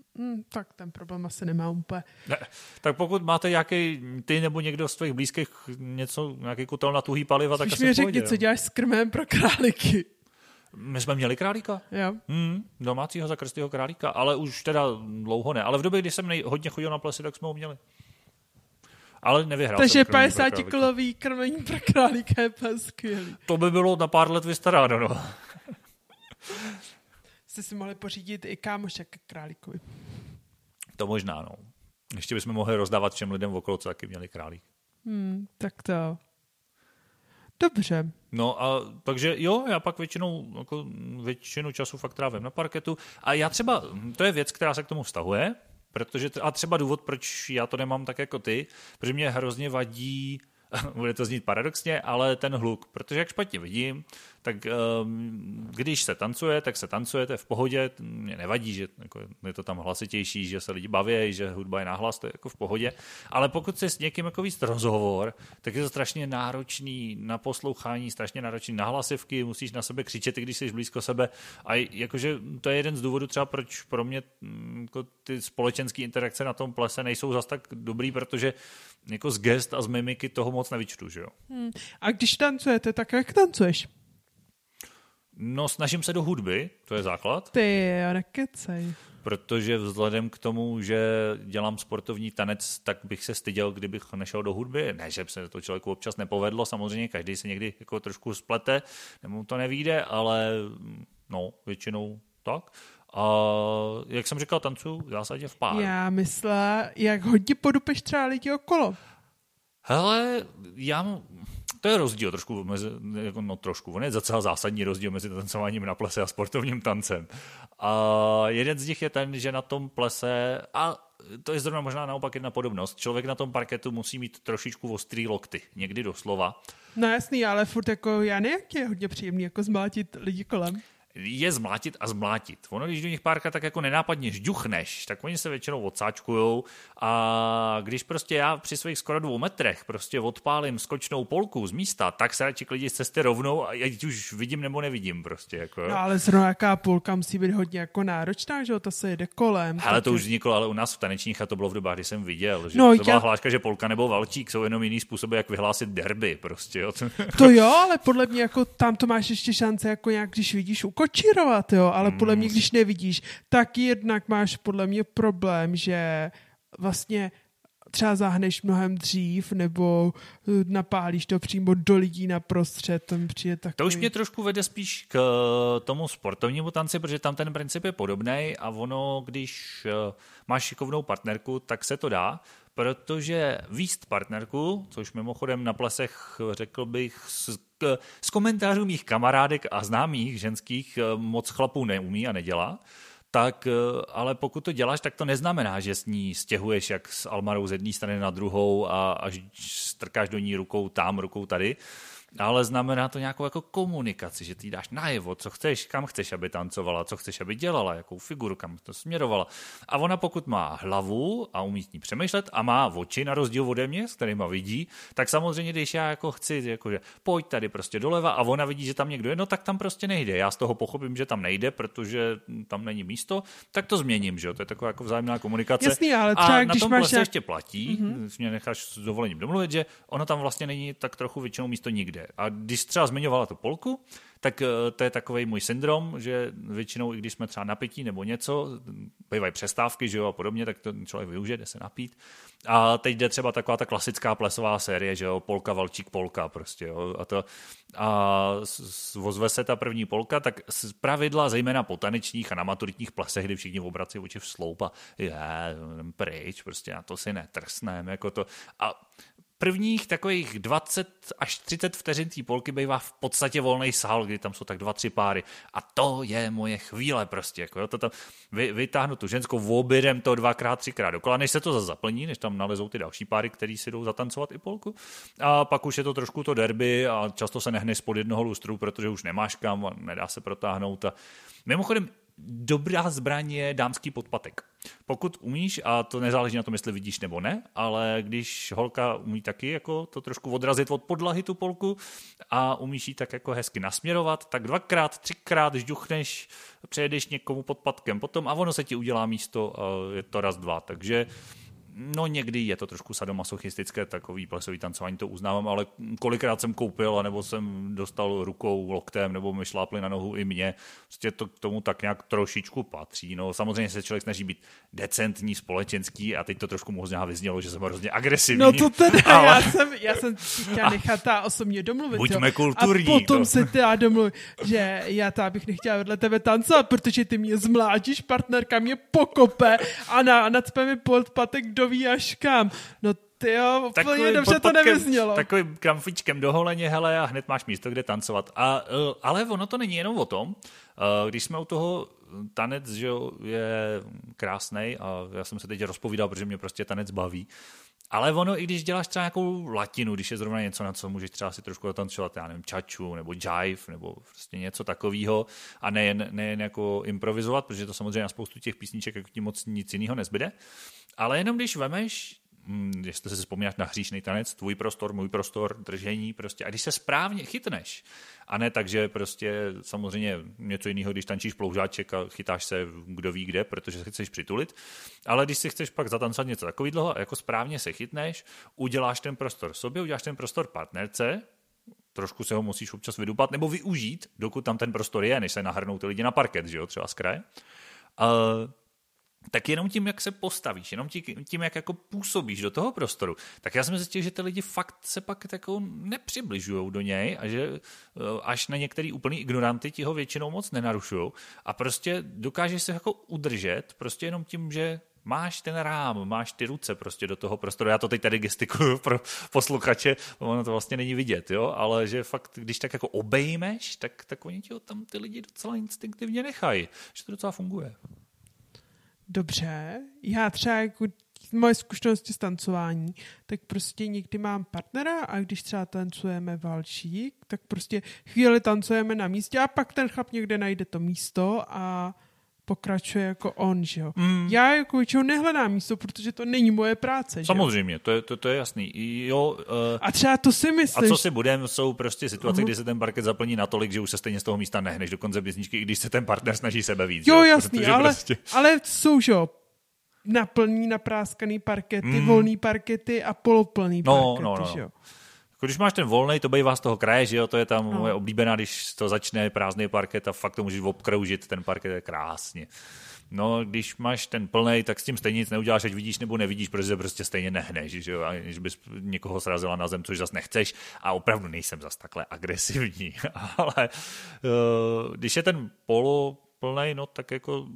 tak ten problém asi nemá úplně. Ne. Tak pokud máte nějaký, ty nebo někdo z tvých blízkých něco, nějaký kotel na tuhý paliva, tak Spíš asi mi řekni, no. co děláš s krmem pro králíky. My jsme měli králíka. Jo. Hmm, domácího zakrstého králíka, ale už teda dlouho ne. Ale v době, kdy jsem nej, hodně chodil na plesy, tak jsme ho měli. Ale nevyhrál Takže jsem krmení pro 50 králíka. kilový krmení pro králíka je skvělý. To by bylo na pár let vystaráno, no. Jste si mohli pořídit i kámoše ke králíkovi. To možná, no. Ještě bychom mohli rozdávat všem lidem okolo, co taky měli králík. Hmm, tak to. Dobře. No a takže jo, já pak většinou, jako většinu času fakt trávím na parketu. A já třeba, to je věc, která se k tomu vztahuje, protože, a třeba důvod, proč já to nemám tak jako ty, protože mě hrozně vadí, bude to znít paradoxně, ale ten hluk, protože jak špatně vidím, tak um, když se tancuje, tak se tancuje, to je v pohodě, mě nevadí, že jako, je to tam hlasitější, že se lidi baví, že hudba je nahlas, to je jako v pohodě, ale pokud se s někým jako víc rozhovor, tak je to strašně náročný na poslouchání, strašně náročný na hlasivky, musíš na sebe křičet, i když jsi blízko sebe a jakože to je jeden z důvodů třeba, proč pro mě mm, jako ty společenské interakce na tom plese nejsou zas tak dobrý, protože jako z gest a z mimiky toho moc nevyčtu, že jo. A když tancujete, tak jak tancuješ? No, snažím se do hudby, to je základ, Ty, nekecej. protože vzhledem k tomu, že dělám sportovní tanec, tak bych se styděl, kdybych nešel do hudby. Ne, že by se to člověku občas nepovedlo, samozřejmě každý se někdy jako trošku splete, nebo mu to nevíde, ale no, většinou tak. A jak jsem říkal, tancu v zásadě v pár. Já myslela, jak hodně podupeš třeba lidi okolo. Hele, já to je rozdíl trošku mezi, jako, no trošku, on je docela zásadní rozdíl mezi tancováním na plese a sportovním tancem. A jeden z nich je ten, že na tom plese, a to je zrovna možná naopak jedna podobnost, člověk na tom parketu musí mít trošičku ostrý lokty, někdy doslova. No jasný, ale furt jako já nejak je hodně příjemný jako zmátit lidi kolem. Je zmlátit a zmlátit. Ono, když do nich párka tak jako nenápadně žduchneš, tak oni se většinou odsáčkujou a když prostě já při svých skoro dvou metrech prostě odpálím skočnou polku z místa, tak se radši klidí z cesty rovnou a ať už vidím nebo nevidím prostě. Jako. No ale zrovna jaká půlka musí být hodně jako náročná, že jo, to se jede kolem. Tak to už vzniklo, ale u nás v tanečních a to bylo v dobách, kdy jsem viděl, že No, to byla já- hláška, že polka nebo valčík jsou jenom jiný způsoby, jak vyhlásit derby prostě. Jo. To jo, ale podle mě jako tam to máš ještě šance jako nějak, když vidíš ukočírovat, jo, ale podle mě, když nevidíš, tak jednak máš podle mě problém, že vlastně třeba zahneš mnohem dřív, nebo eh, napálíš to přímo do lidí na prostřed, to mi přijde takový... To už mě trošku vede spíš k eh, tomu sportovnímu tanci, protože tam ten princip je podobný a ono, když eh, máš šikovnou partnerku, tak se to dá, protože výst partnerku, což mimochodem na plesech řekl bych z, komentářů mých kamarádek a známých ženských eh, moc chlapů neumí a nedělá, tak eh, ale pokud to děláš, tak to neznamená, že s ní stěhuješ jak s Almarou z jedné strany na druhou a až strkáš do ní rukou tam, rukou tady, ale znamená to nějakou jako komunikaci, že ty dáš najevo, co chceš, kam chceš, aby tancovala, co chceš, aby dělala, jakou figuru, kam to směrovala. A ona pokud má hlavu a umí s ní přemýšlet a má oči na rozdíl ode mě, s kterýma vidí, tak samozřejmě, když já jako chci, jako, že pojď tady prostě doleva a ona vidí, že tam někdo je, no tak tam prostě nejde. Já z toho pochopím, že tam nejde, protože tam není místo, tak to změním, že jo? To je taková jako vzájemná komunikace. Jasný, ale a třeba na když tom máš ještě platí, mm-hmm. mě necháš s dovolením domluvit, že ono tam vlastně není tak trochu většinou místo nikde. A když třeba zmiňovala tu polku, tak eh, to je takový můj syndrom, že většinou, i když jsme třeba napití nebo něco, bývají přestávky, že jo, a podobně, tak to člověk využije, jde se napít. A teď jde třeba taková ta klasická plesová série, že jo, polka, valčík, polka prostě, jo, a to, a s- s- ozve se ta první polka, tak z pravidla, zejména po tanečních a na maturitních plesech, kdy všichni obrací oči v sloup a je, pryč, prostě na to si netrsneme, jako to. A prvních takových 20 až 30 vteřin té polky bývá v podstatě volný sál, kdy tam jsou tak dva, tři páry. A to je moje chvíle prostě. Jako, jo, to tam vy, vytáhnu tu ženskou obědem to dvakrát, třikrát dokola, než se to zase zaplní, než tam nalezou ty další páry, který si jdou zatancovat i polku. A pak už je to trošku to derby a často se nehneš pod jednoho lustru, protože už nemáš kam a nedá se protáhnout. A mimochodem, dobrá zbraň je dámský podpatek. Pokud umíš, a to nezáleží na tom, jestli vidíš nebo ne, ale když holka umí taky jako to trošku odrazit od podlahy tu polku a umíš ji tak jako hezky nasměrovat, tak dvakrát, třikrát žduchneš, přejedeš někomu podpatkem potom a ono se ti udělá místo, je to raz, dva. Takže No někdy je to trošku sadomasochistické, takový plesový tancování, to uznávám, ale kolikrát jsem koupil, nebo jsem dostal rukou, loktem, nebo mi šlápli na nohu i mě. Prostě to k tomu tak nějak trošičku patří. No samozřejmě se člověk snaží být decentní, společenský a teď to trošku možná vyznělo, že jsem hrozně agresivní. No to teda, ale... já jsem, já jsem chtěla nechat ta osobně domluvit. Buďme jo. kulturní. A potom no. se teda domluvit, že já ta bych nechtěla vedle tebe tancovat, protože ty mě zmlátíš, partnerka mě pokope a, na, a nacpe mi podpatek do ví až kam. No ty jo, úplně dobře to nevyznělo. Takovým kramfičkem do holeně, hele, a hned máš místo, kde tancovat. A, eh, ale ono to není jenom o tom. Eh, když jsme u toho tanec, že je krásný a já jsem se teď rozpovídal, protože mě prostě tanec baví. Ale ono, i když děláš třeba nějakou latinu, když je zrovna něco, na co můžeš třeba si trošku zatancovat, já nevím, čaču nebo jive nebo prostě něco takového a nejen, nejen jako improvizovat, protože to samozřejmě na spoustu těch písniček jako ti moc nic jiného nezbyde, ale jenom když vemeš hm, jestli si vzpomínáš na hříšný tanec, tvůj prostor, můj prostor, držení prostě. A když se správně chytneš, a ne tak, že prostě samozřejmě něco jiného, když tančíš ploužáček a chytáš se kdo ví kde, protože se chceš přitulit, ale když si chceš pak zatancovat něco takového a jako správně se chytneš, uděláš ten prostor sobě, uděláš ten prostor partnerce, trošku se ho musíš občas vydupat, nebo využít, dokud tam ten prostor je, než se nahrnou ty lidi na parket, že jo, třeba z kraje. Uh, tak jenom tím, jak se postavíš, jenom tím, jak jako působíš do toho prostoru, tak já jsem zjistil, že ty lidi fakt se pak jako nepřibližují do něj a že eh, až na některý úplný ignoranty ti ho většinou moc nenarušují a prostě dokážeš se jako udržet prostě jenom tím, že máš ten rám, máš ty ruce prostě do toho prostoru. Já to teď tady gestikuju pro posluchače, ono to vlastně není vidět, jo, ale že fakt, když tak jako obejmeš, tak, tak oni ti ho tam ty lidi docela instinktivně nechají, že to docela funguje dobře, já třeba jako moje zkušenosti s tancování, tak prostě někdy mám partnera a když třeba tancujeme valčík, tak prostě chvíli tancujeme na místě a pak ten chlap někde najde to místo a pokračuje jako on, že jo. Mm. Já jako většinou nehledám místo, protože to není moje práce, Samozřejmě, že? to je, to, to je jasný. Jo, uh, a třeba to si myslíš. A co si budem, jsou prostě situace, uh-huh. kdy se ten parket zaplní natolik, že už se stejně z toho místa nehneš do konce písničky, i když se ten partner snaží sebe víc. Jo, jo? jasný, ale, prostě... ale jsou, že jo, naplní napráskaný parkety, mm. volný parkety a poloplný no, parkety, no, no. že jo. Když máš ten volný, to bývá z toho kraje, že jo, to je tam no. moje oblíbená, když to začne prázdný parket a fakt to můžeš obkroužit, ten parket je krásně. No, když máš ten plný, tak s tím stejně nic neuděláš, ať vidíš nebo nevidíš, protože prostě stejně nehneš, že jo, aniž bys někoho srazila na zem, což zase nechceš a opravdu nejsem zas takhle agresivní, ale uh, když je ten polo plný, no tak jako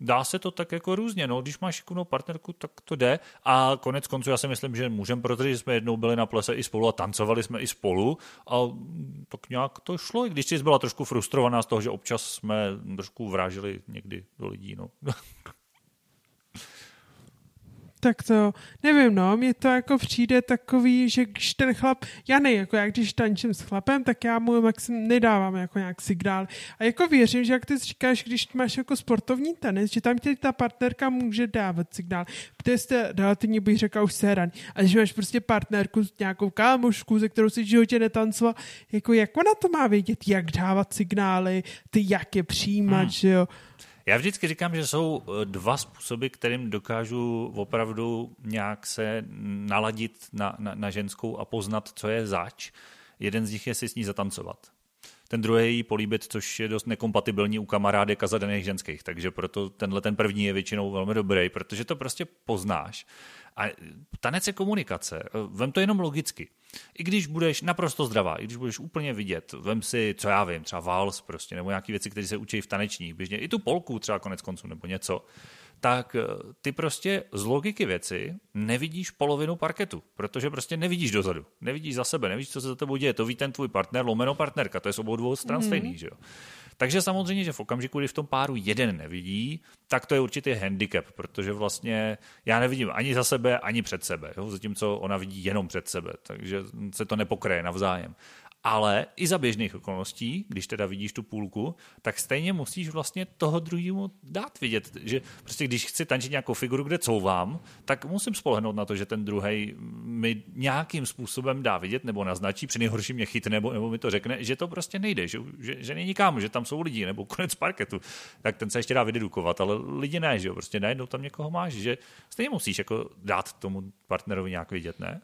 dá se to tak jako různě. No, když máš šikovnou partnerku, tak to jde. A konec konců já si myslím, že můžeme, protože jsme jednou byli na plese i spolu a tancovali jsme i spolu a tak nějak to šlo, i když jsi byla trošku frustrovaná z toho, že občas jsme trošku vrážili někdy do lidí. No. tak to, nevím, no, mě to jako přijde takový, že když ten chlap, já ne, jako já když tančím s chlapem, tak já mu maxim nedávám jako nějak signál. A jako věřím, že jak ty říkáš, když máš jako sportovní tenis, že tam ti ta partnerka může dávat signál, protože jste relativně bych řekla už séran. A když máš prostě partnerku, nějakou kámošku, ze kterou si v životě netancoval, jako jak ona to má vědět, jak dávat signály, ty jak je přijímat, hmm. že jo. Já vždycky říkám, že jsou eh, dva způsoby, kterým dokážu opravdu nějak se naladit na, na, na ženskou a poznat, co je zač. Jeden z nich je si s ní zatancovat. Ten druhý jí políbit, což je dost nekompatibilní u kamarádek a zadaných ženských. Takže proto tenhle ten první je většinou velmi dobrý, protože to prostě poznáš. A tanec je komunikace. Vem to jenom logicky. I když budeš naprosto zdravá, i když budeš úplně vidět, vem si, co já vím, třeba vals prostě, nebo nějaké věci, které se učí v tanečních, běžně, i tu polku třeba konec konců, nebo něco, tak eh, ty prostě z logiky věci nevidíš polovinu parketu, protože prostě nevidíš dozadu, nevidíš za sebe, nevíš, co se za tebou děje, to ví ten tvůj partner, lomeno partnerka, to je s obou dvou stran mm. stejný, že jo. Takže samozřejmě, že v okamžiku, kdy v tom páru jeden nevidí, tak to je určitý handicap, protože vlastně já nevidím ani za sebe, ani před sebe, jo? zatímco ona vidí jenom před sebe, takže se to nepokreje navzájem ale i za běžných okolností, když teda vidíš tu půlku, tak stejně musíš vlastně toho druhému dát vidět, že prostě když chci tančit nějakou figuru, kde couvám, tak musím spolehnout na to, že ten druhý mi nějakým způsobem dá vidět nebo naznačí, při nejhorší mě chytne nebo, nebo mi to řekne, že to prostě nejde, že, že, že není kam, že tam jsou lidi nebo konec parketu, tak ten se ještě dá vydedukovat, ale lidi ne, že jo, prostě najednou tam někoho máš, že stejně musíš jako dát tomu partnerovi nějak vidět, ne?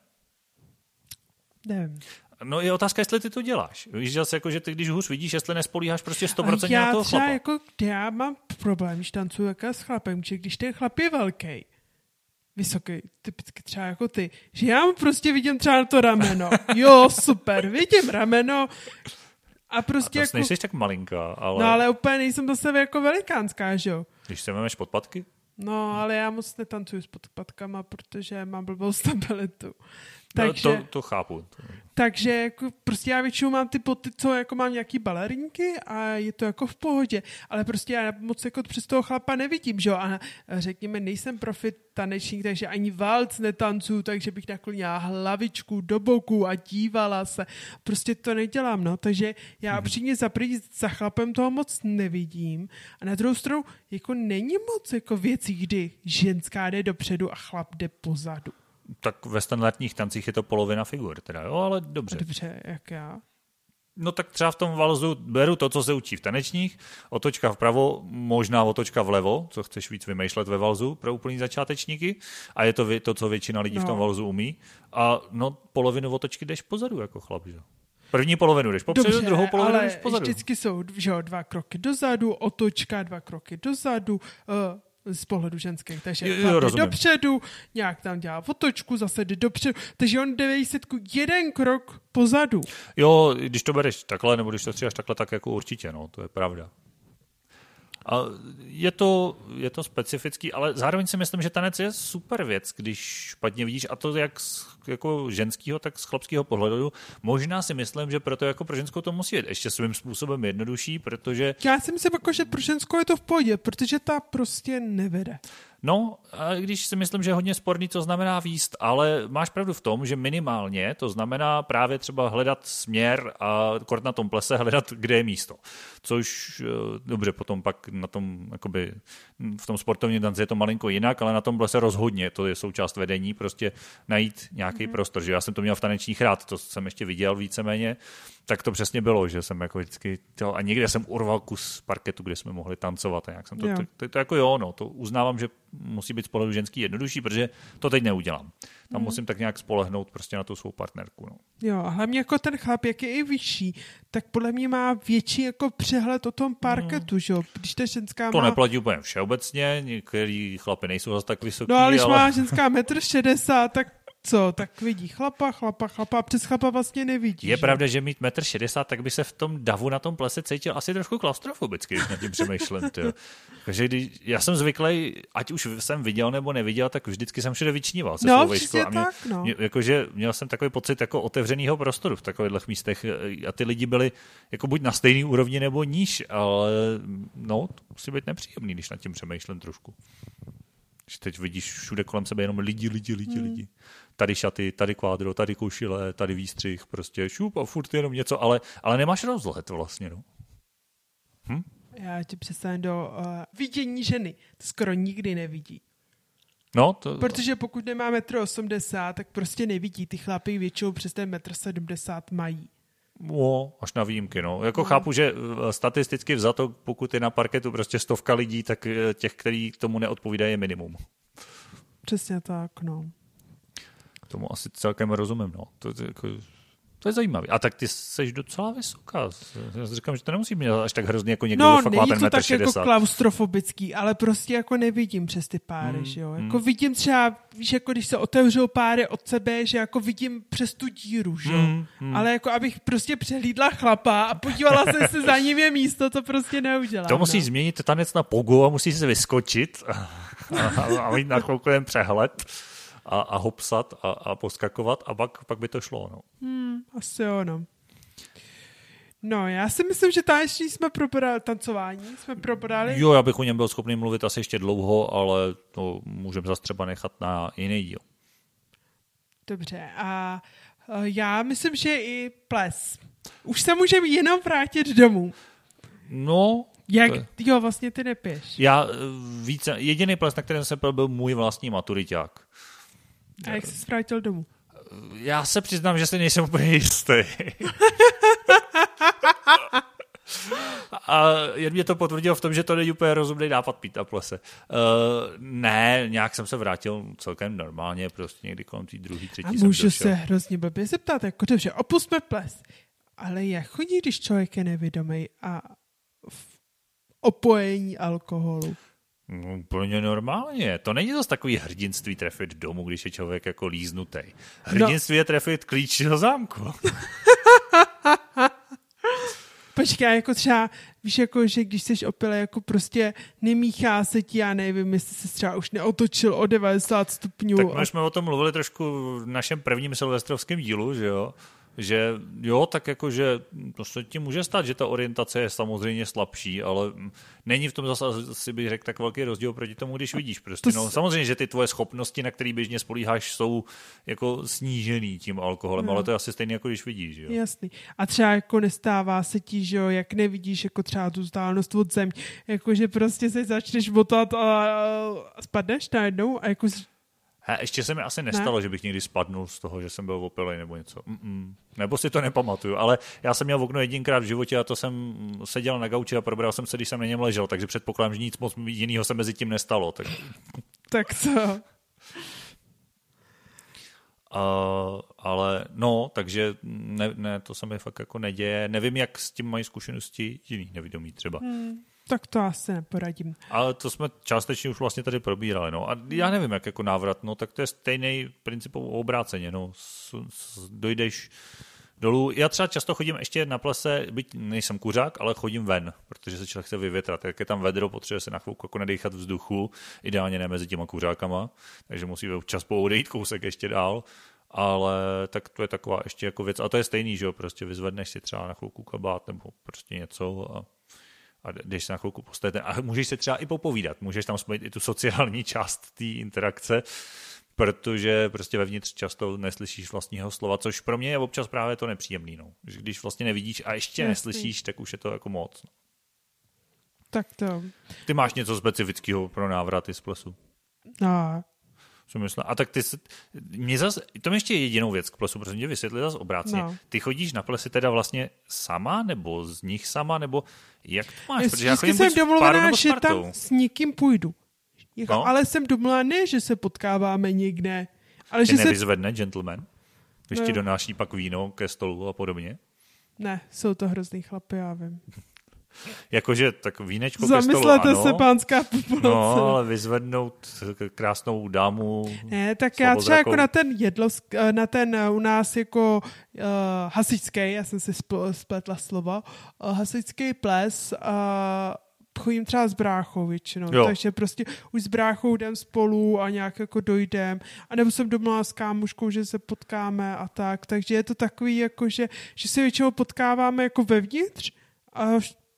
Nevím. No je otázka, jestli ty to děláš. Víš zase, jako, že ty když hůř vidíš, jestli nespolíháš prostě 100% já na toho třeba chlapa. jako, já mám problém, když tancuju jaká s chlapem, že když ten chlap je velký, vysoký, typicky třeba jako ty, že já mu prostě vidím třeba na to rameno. Jo, super, vidím rameno, a prostě a to jako... nejsi tak malinká, ale... No ale úplně nejsem do sebe jako velikánská, že jo? Když se vemeš podpatky? No, ale já moc netancuju s podpatkama, protože mám blbou stabilitu. Takže, no, to, to chápu. Takže jako prostě já většinou mám ty poty, co jako mám nějaký balerinky a je to jako v pohodě, ale prostě já moc jako přes toho chlapa nevidím, že jo, a řekněme, nejsem profit tanečník, takže ani valc netancuju, takže bych naklonila hlavičku do boku a dívala se, prostě to nedělám, no, takže já hmm. přímě za za chlapem toho moc nevidím. A na druhou stranu jako není moc jako věcí, kdy ženská jde dopředu a chlap jde pozadu tak ve standardních tancích je to polovina figur, teda jo, ale dobře. Dobře, jak já? No tak třeba v tom valzu beru to, co se učí v tanečních, otočka vpravo, možná otočka vlevo, co chceš víc vymýšlet ve valzu pro úplný začátečníky a je to to, co většina lidí no. v tom no. valzu umí. A no polovinu otočky jdeš pozadu jako chlap, že? První polovinu jdeš popředu, Dobře, druhou polovinu jdeš pozadu. vždycky jsou že, dva kroky dozadu, otočka, dva kroky dozadu, uh, z pohledu ženských. Takže jo, jo, jde dopředu, nějak tam dělá otočku, zase jde dopředu. Takže on jde ve výsledku jeden krok pozadu. Jo, když to bereš takhle, nebo když to stříháš takhle, tak jako určitě, no, to je pravda. A je to, je to specifický, ale zároveň si myslím, že tanec je super věc, když špatně vidíš, a to jak z jako ženského, tak z chlapského pohledu. Možná si myslím, že proto jako pro ženskou to musí být ještě svým způsobem jednodušší, protože... Já si myslím, jako, že pro ženskou je to v pohodě, protože ta prostě nevede. No, a když si myslím, že je hodně sporný, co znamená výst, ale máš pravdu v tom, že minimálně to znamená právě třeba hledat směr a kort na tom plese hledat, kde je místo. Což eh, dobře, potom pak na tom, jakoby, v tom sportovním tanci je to malinko jinak, ale na tom plese rozhodně to je součást vedení, prostě najít nějaký mm-hmm. prostor. Že já jsem to měl v tanečních rád, to jsem ještě viděl víceméně, tak to přesně bylo, že jsem jako vždycky, to, a někde jsem urval kus parketu, kde jsme mohli tancovat a jak jsem to, to, to, to, jako jo, no, to uznávám, že musí být z pohledu ženský jednodušší, protože to teď neudělám. Tam mm. musím tak nějak spolehnout prostě na tu svou partnerku. No. Jo, a hlavně jako ten chlap, jak je i vyšší, tak podle mě má větší jako přehled o tom parketu, mm. že jo? Když ta ženská To má... neplatí úplně všeobecně, některý chlapy nejsou zase tak vysoký, No ale když ale... má ženská metr 60, tak co, tak vidí chlapa, chlapa, chlapa a přes chlapa vlastně nevidí. Je že? pravda, že mít metr 60, tak by se v tom davu na tom plese cítil asi trošku klaustrofobicky, když nad tím přemýšlím. Takže když, já jsem zvyklý, ať už jsem viděl nebo neviděl, tak vždycky jsem všude vyčníval se no, svou A mě, tak, no. mě, jakože měl jsem takový pocit jako otevřeného prostoru v takových místech a ty lidi byli jako buď na stejný úrovni nebo níž, ale no, to musí být nepříjemný, když nad tím přemýšlím trošku. Že teď vidíš všude kolem sebe jenom lidi, lidi, lidi, hmm. lidi tady šaty, tady kvádro, tady košile, tady výstřih, prostě šup a furt jenom něco, ale, ale nemáš rozhled vlastně, no. Hm? Já ti představím do uh, vidění ženy. To skoro nikdy nevidí. No, to... Protože pokud nemá 1,80 m, tak prostě nevidí. Ty chlapy většinou přes ten 1,70 m mají. No, až na výjimky, no. Jako no. chápu, že eh, statisticky vzato, pokud je na parketu prostě stovka lidí, tak eh, těch, který tomu neodpovídají, je minimum. Přesně tak, no tomu asi celkem rozumím. No. To, to, jako, To je zajímavé. A tak ty jsi docela vysoká. Já si říkám, že to nemusí být až tak hrozně jako někdo, no, fakt má ten to tak 60. jako klaustrofobický, ale prostě jako nevidím přes ty páry, Hmm, že jo. hmm. Jako vidím třeba, víš, jako když se otevřou páry od sebe, že jako vidím přes tu díru, že jo. Hmm, hmm. Ale jako abych prostě přehlídla chlapa a podívala se, jestli za ním je místo, to prostě neudělám. To musí no. změnit tanec na pogo a musí se vyskočit a, a, a mít na chvilku jen přehled a, a hopsat a, a poskakovat a pak, pak by to šlo. No. Hmm, asi jo, no. No, já si myslím, že taneční jsme probrali, tancování jsme probrali. Jo, já bych o něm byl schopný mluvit asi ještě dlouho, ale to můžeme zase třeba nechat na jiný díl. Dobře, a eh, já myslím, že i ples. Už se můžeme jenom vrátit domů. No, Jak, to je- jo, vlastně ty nepiješ. já eh, více, jediný ples, na kterém jsem byl, byl můj vlastní maturiťák. A jak jsi vrátil domů? Já se přiznám, že si nejsem úplně jistý. A jen mě to potvrdilo v tom, že to není úplně rozumný nápad pít na plese. Uh, ne, nějak jsem se vrátil celkem normálně, prostě někdy kolem té druhé, třetí A můžu došel. se hrozně blbě zeptat, jako dobře, opustme ples. Ale jak chodí, když člověk je nevědomý a v opojení alkoholu? No, úplně normálně. To není zase takový hrdinství trefit domů, když je člověk jako líznutý. Hrdinství je trefit klíč do zámku. Počkej, jako třeba, víš, jako, že když jsi opilý, jako prostě nemíchá se ti, já nevím, jestli se třeba už neotočil o 90 stupňů. Tak a- my jsme o tom mluvili trošku v našem prvním silvestrovském dílu, že jo? Že jo, tak jako, že to se ti může stát, že ta orientace je samozřejmě slabší, ale není v tom zase, asi bych řekl, tak velký rozdíl proti tomu, když vidíš. Prostě, no, samozřejmě, že ty tvoje schopnosti, na které běžně spolíháš, jsou jako snížený tím alkoholem, No. ale to je asi stejné, jako když vidíš. Jo? Jasný. A třeba jako nestává se ti, že jo, jak nevidíš jako třeba tu vzdálenost od země, jako že prostě se začneš motat a, a spadneš najednou a jako He, ještě se mi asi nestalo, že bych někdy spadnul z toho, že jsem byl opilej nebo něco. Mm-mm. Nebo si to nepamatuju, ale já jsem měl v okno jedinkrát v životě a to jsem seděl na gauči a probral jsem se, když jsem na něm ležel, takže předpokládám, že nic moc jiného se mezi tím nestalo. Tak, tak co? uh, ale no, takže ne, ne, to se mi fakt jako neděje. Nevím, jak s tím mají zkušenosti jiný nevědomí třeba. Hmm, tak to asi neporadím. Ale to jsme částečně už vlastně tady probírali. No. A já nevím, jak jako návrat, no, tak to je stejný princip obráceně. No. S, s, dojdeš dolů. Já třeba často chodím ještě na plese, byť nejsem kuřák, ale chodím ven, protože se člověk chce vyvětrat. Jak je tam vedro, potřebuje se na chvilku jako nadechat vzduchu, ideálně ne mezi těma kuřákama, takže musí občas odejít kousek ještě dál. Ale tak to je taková ještě jako věc. A to je stejný, že jo, prostě vyzvedneš si třeba na chvilku kabát nebo prostě něco a a jdeš se na chvilku postavit. A můžeš se třeba i popovídat, můžeš tam spojit i tu sociální část té interakce, protože prostě vevnitř často neslyšíš vlastního slova, což pro mě je občas právě to nepříjemný. No. Když vlastně nevidíš a ještě neslyšíš, tak už je to jako moc. No. Tak to. Ty máš něco specifického pro návraty z plesu. No, Myslím. A tak ty, se- mě zas, to je ještě jedinou věc k plesu, protože mě vysvětli zase obráceně. No. Ty chodíš na plesy teda vlastně sama, nebo z nich sama, nebo jak to máš? Protože já jsem buď domluvená, že tam s někým půjdu. Jako, No. Ale jsem domluvená ne, že se potkáváme někde, ale Tě že se... nevyzvedne gentleman? Když No ti donáší pak víno ke stolu a podobně? Ne, jsou to hrozný chlapy, já vím. Jakože tak vínečko ke stolu, Zamyslete ano. se, pánská populace. No, ale vyzvednout krásnou dámu... Ne, tak já třeba jako na ten jedlo, na ten u nás jako uh, hasičský, já jsem si spl- spletla slovo, uh, hasičský ples, uh, chodím třeba s bráchou většinou, Jo. takže prostě už s bráchou jdem spolu a nějak jako dojdem, a nebo jsem domluvila s kámoškou, že se potkáme a tak, takže je to takový jako, že, že se většinou potkáváme jako vevnitř a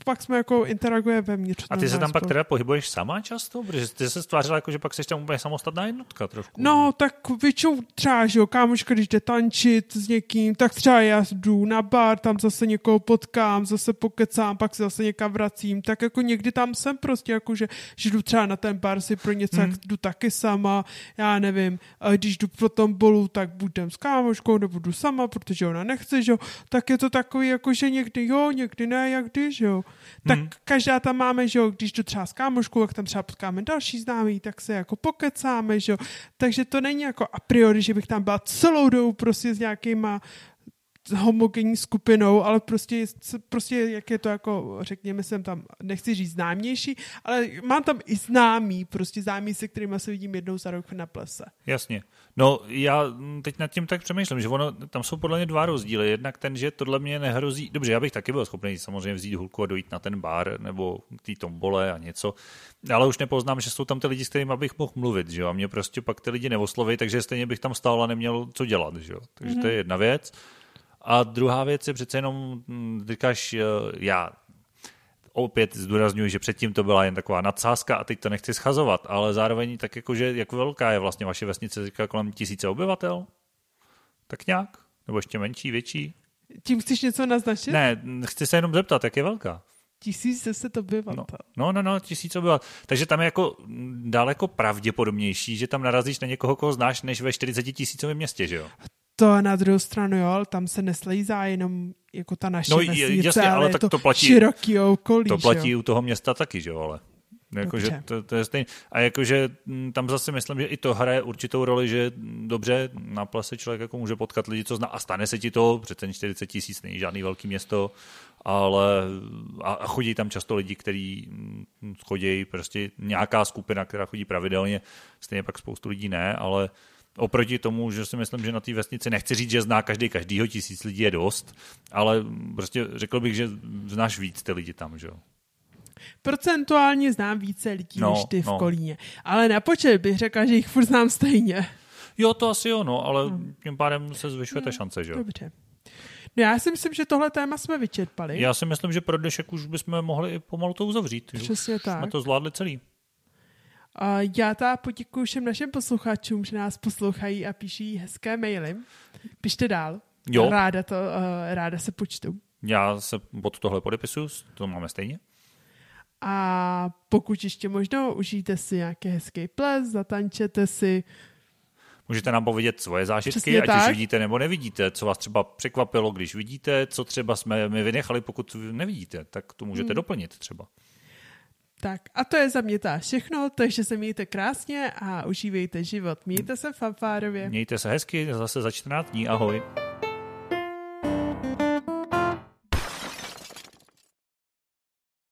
pak jsme jako interagujeme vevnitř. A ty se tam pak teda pohybuješ sama často? Protože ty se stvářila jako, že pak jsi tam úplně samostatná jednotka trošku. No, tak většinou třeba, že jo, kámoška, když jde tančit s někým, tak třeba já jdu na bar, tam zase někoho potkám, zase pokecám, pak se zase někam vracím, tak jako někdy tam jsem prostě jako, že, že jdu třeba na ten bar si pro něco, Hmm. hmm. jak jdu taky sama, já nevím, a když jdu pro tom bolu, tak buď jdem s kámoškou, nebo jdu sama, protože ona nechce, že jo, tak je to takový jako, že někdy jo, někdy ne, jak když, jo. Tak Hmm. každá tam máme, že jo, když jdu třeba s kámoškou, jak tam třeba potkáme další známý, tak se jako pokecáme, že jo. Takže to není jako a priori, že bych tam byla celou dobu prostě s nějakýma homogenní skupinou, ale prostě, prostě jak je to jako, řekněme jsem tam, nechci říct známější, ale mám tam i známý, prostě známý, se kterými se vidím jednou za rok na plese. Jasně. No já teď nad tím tak přemýšlím, že ono, tam jsou podle mě dva rozdíly. Jednak ten, že tohle mě nehrozí, dobře, já bych taky byl schopný samozřejmě vzít hulku a dojít na ten bar nebo k té tombole a něco, ale už nepoznám, že jsou tam ty lidi, s kterými bych mohl mluvit, že jo, a mě prostě pak ty lidi neosloví, takže stejně bych tam stál a neměl co dělat, že jo. Takže mm-hmm. to je mhm. jedna věc. A druhá věc je přece jenom, hm, říkáš, eh, já opět zdůraznuju, že předtím to byla jen taková nadsázka a teď to nechci schazovat, ale zároveň tak jako, že jak velká je vlastně vaše vesnice, říká kolem tisíce obyvatel? Tak nějak? Nebo ještě menší, větší? Tím chceš něco naznačit? Ne, chci se jenom zeptat, jak je velká. Tisíc deset obyvatel. No, no, no, no tisíc obyvatel. Takže tam je jako daleko pravděpodobnější, že tam narazíš na někoho, koho znáš, než ve 40 tisícovém městě, že jo? To na druhou stranu, jo, tam se neslejzá jenom jako ta naše no, vesnice, jasně, ale, ale tak to, to platí, široký okolí. To platí jo? u toho města taky, že jo, ale. Jakože to, to je stejné. A jakože mm, tam zase myslím, že i to hraje určitou roli, že dobře, na plese člověk jako může potkat lidi, co zná a stane se ti to, přece 40 tisíc není žádný velký město, ale a, a chodí tam často lidi, kteří mm, chodí, prostě nějaká skupina, která chodí pravidelně, stejně pak spoustu lidí ne, ale Oproti tomu, že si myslím, že na té vesnici nechci říct, že zná každý každýho, tisíc lidí je dost, ale prostě řekl bych, že znáš víc ty lidi tam, že jo. Procentuálně znám více lidí no, než ty v no. Kolíně. Ale na počet bych řekla, že jich furt znám stejně. Jo, to asi jo, no, ale hmm. tím pádem se zvyšuje hmm, ta šance, že jo. Dobře. No já si myslím, že tohle téma jsme vyčerpali. Já si myslím, že pro dnešek už bychom mohli pomalu to uzavřít. Přesně tak. Jsme to zvládli celý. Já ta poděkuji všem našim posluchačům, že nás poslouchají a píší hezké maily. Pište dál. Jo. Ráda, to, uh, ráda se počtu. Já se pod tohle podepisuju, to máme stejně. A pokud ještě možno, užijte si nějaký hezký ples, zatančete si. Můžete nám povědět svoje zážitky, Přesně ať tak. už vidíte nebo nevidíte, co vás třeba překvapilo, když vidíte, co třeba jsme my vynechali, pokud nevidíte, tak to můžete hmm. doplnit třeba. Tak a to je za mě ta všechno, takže se mějte krásně a užívejte život. Mějte se fanfárově. Mějte se hezky, zase za 14 dní, ahoj.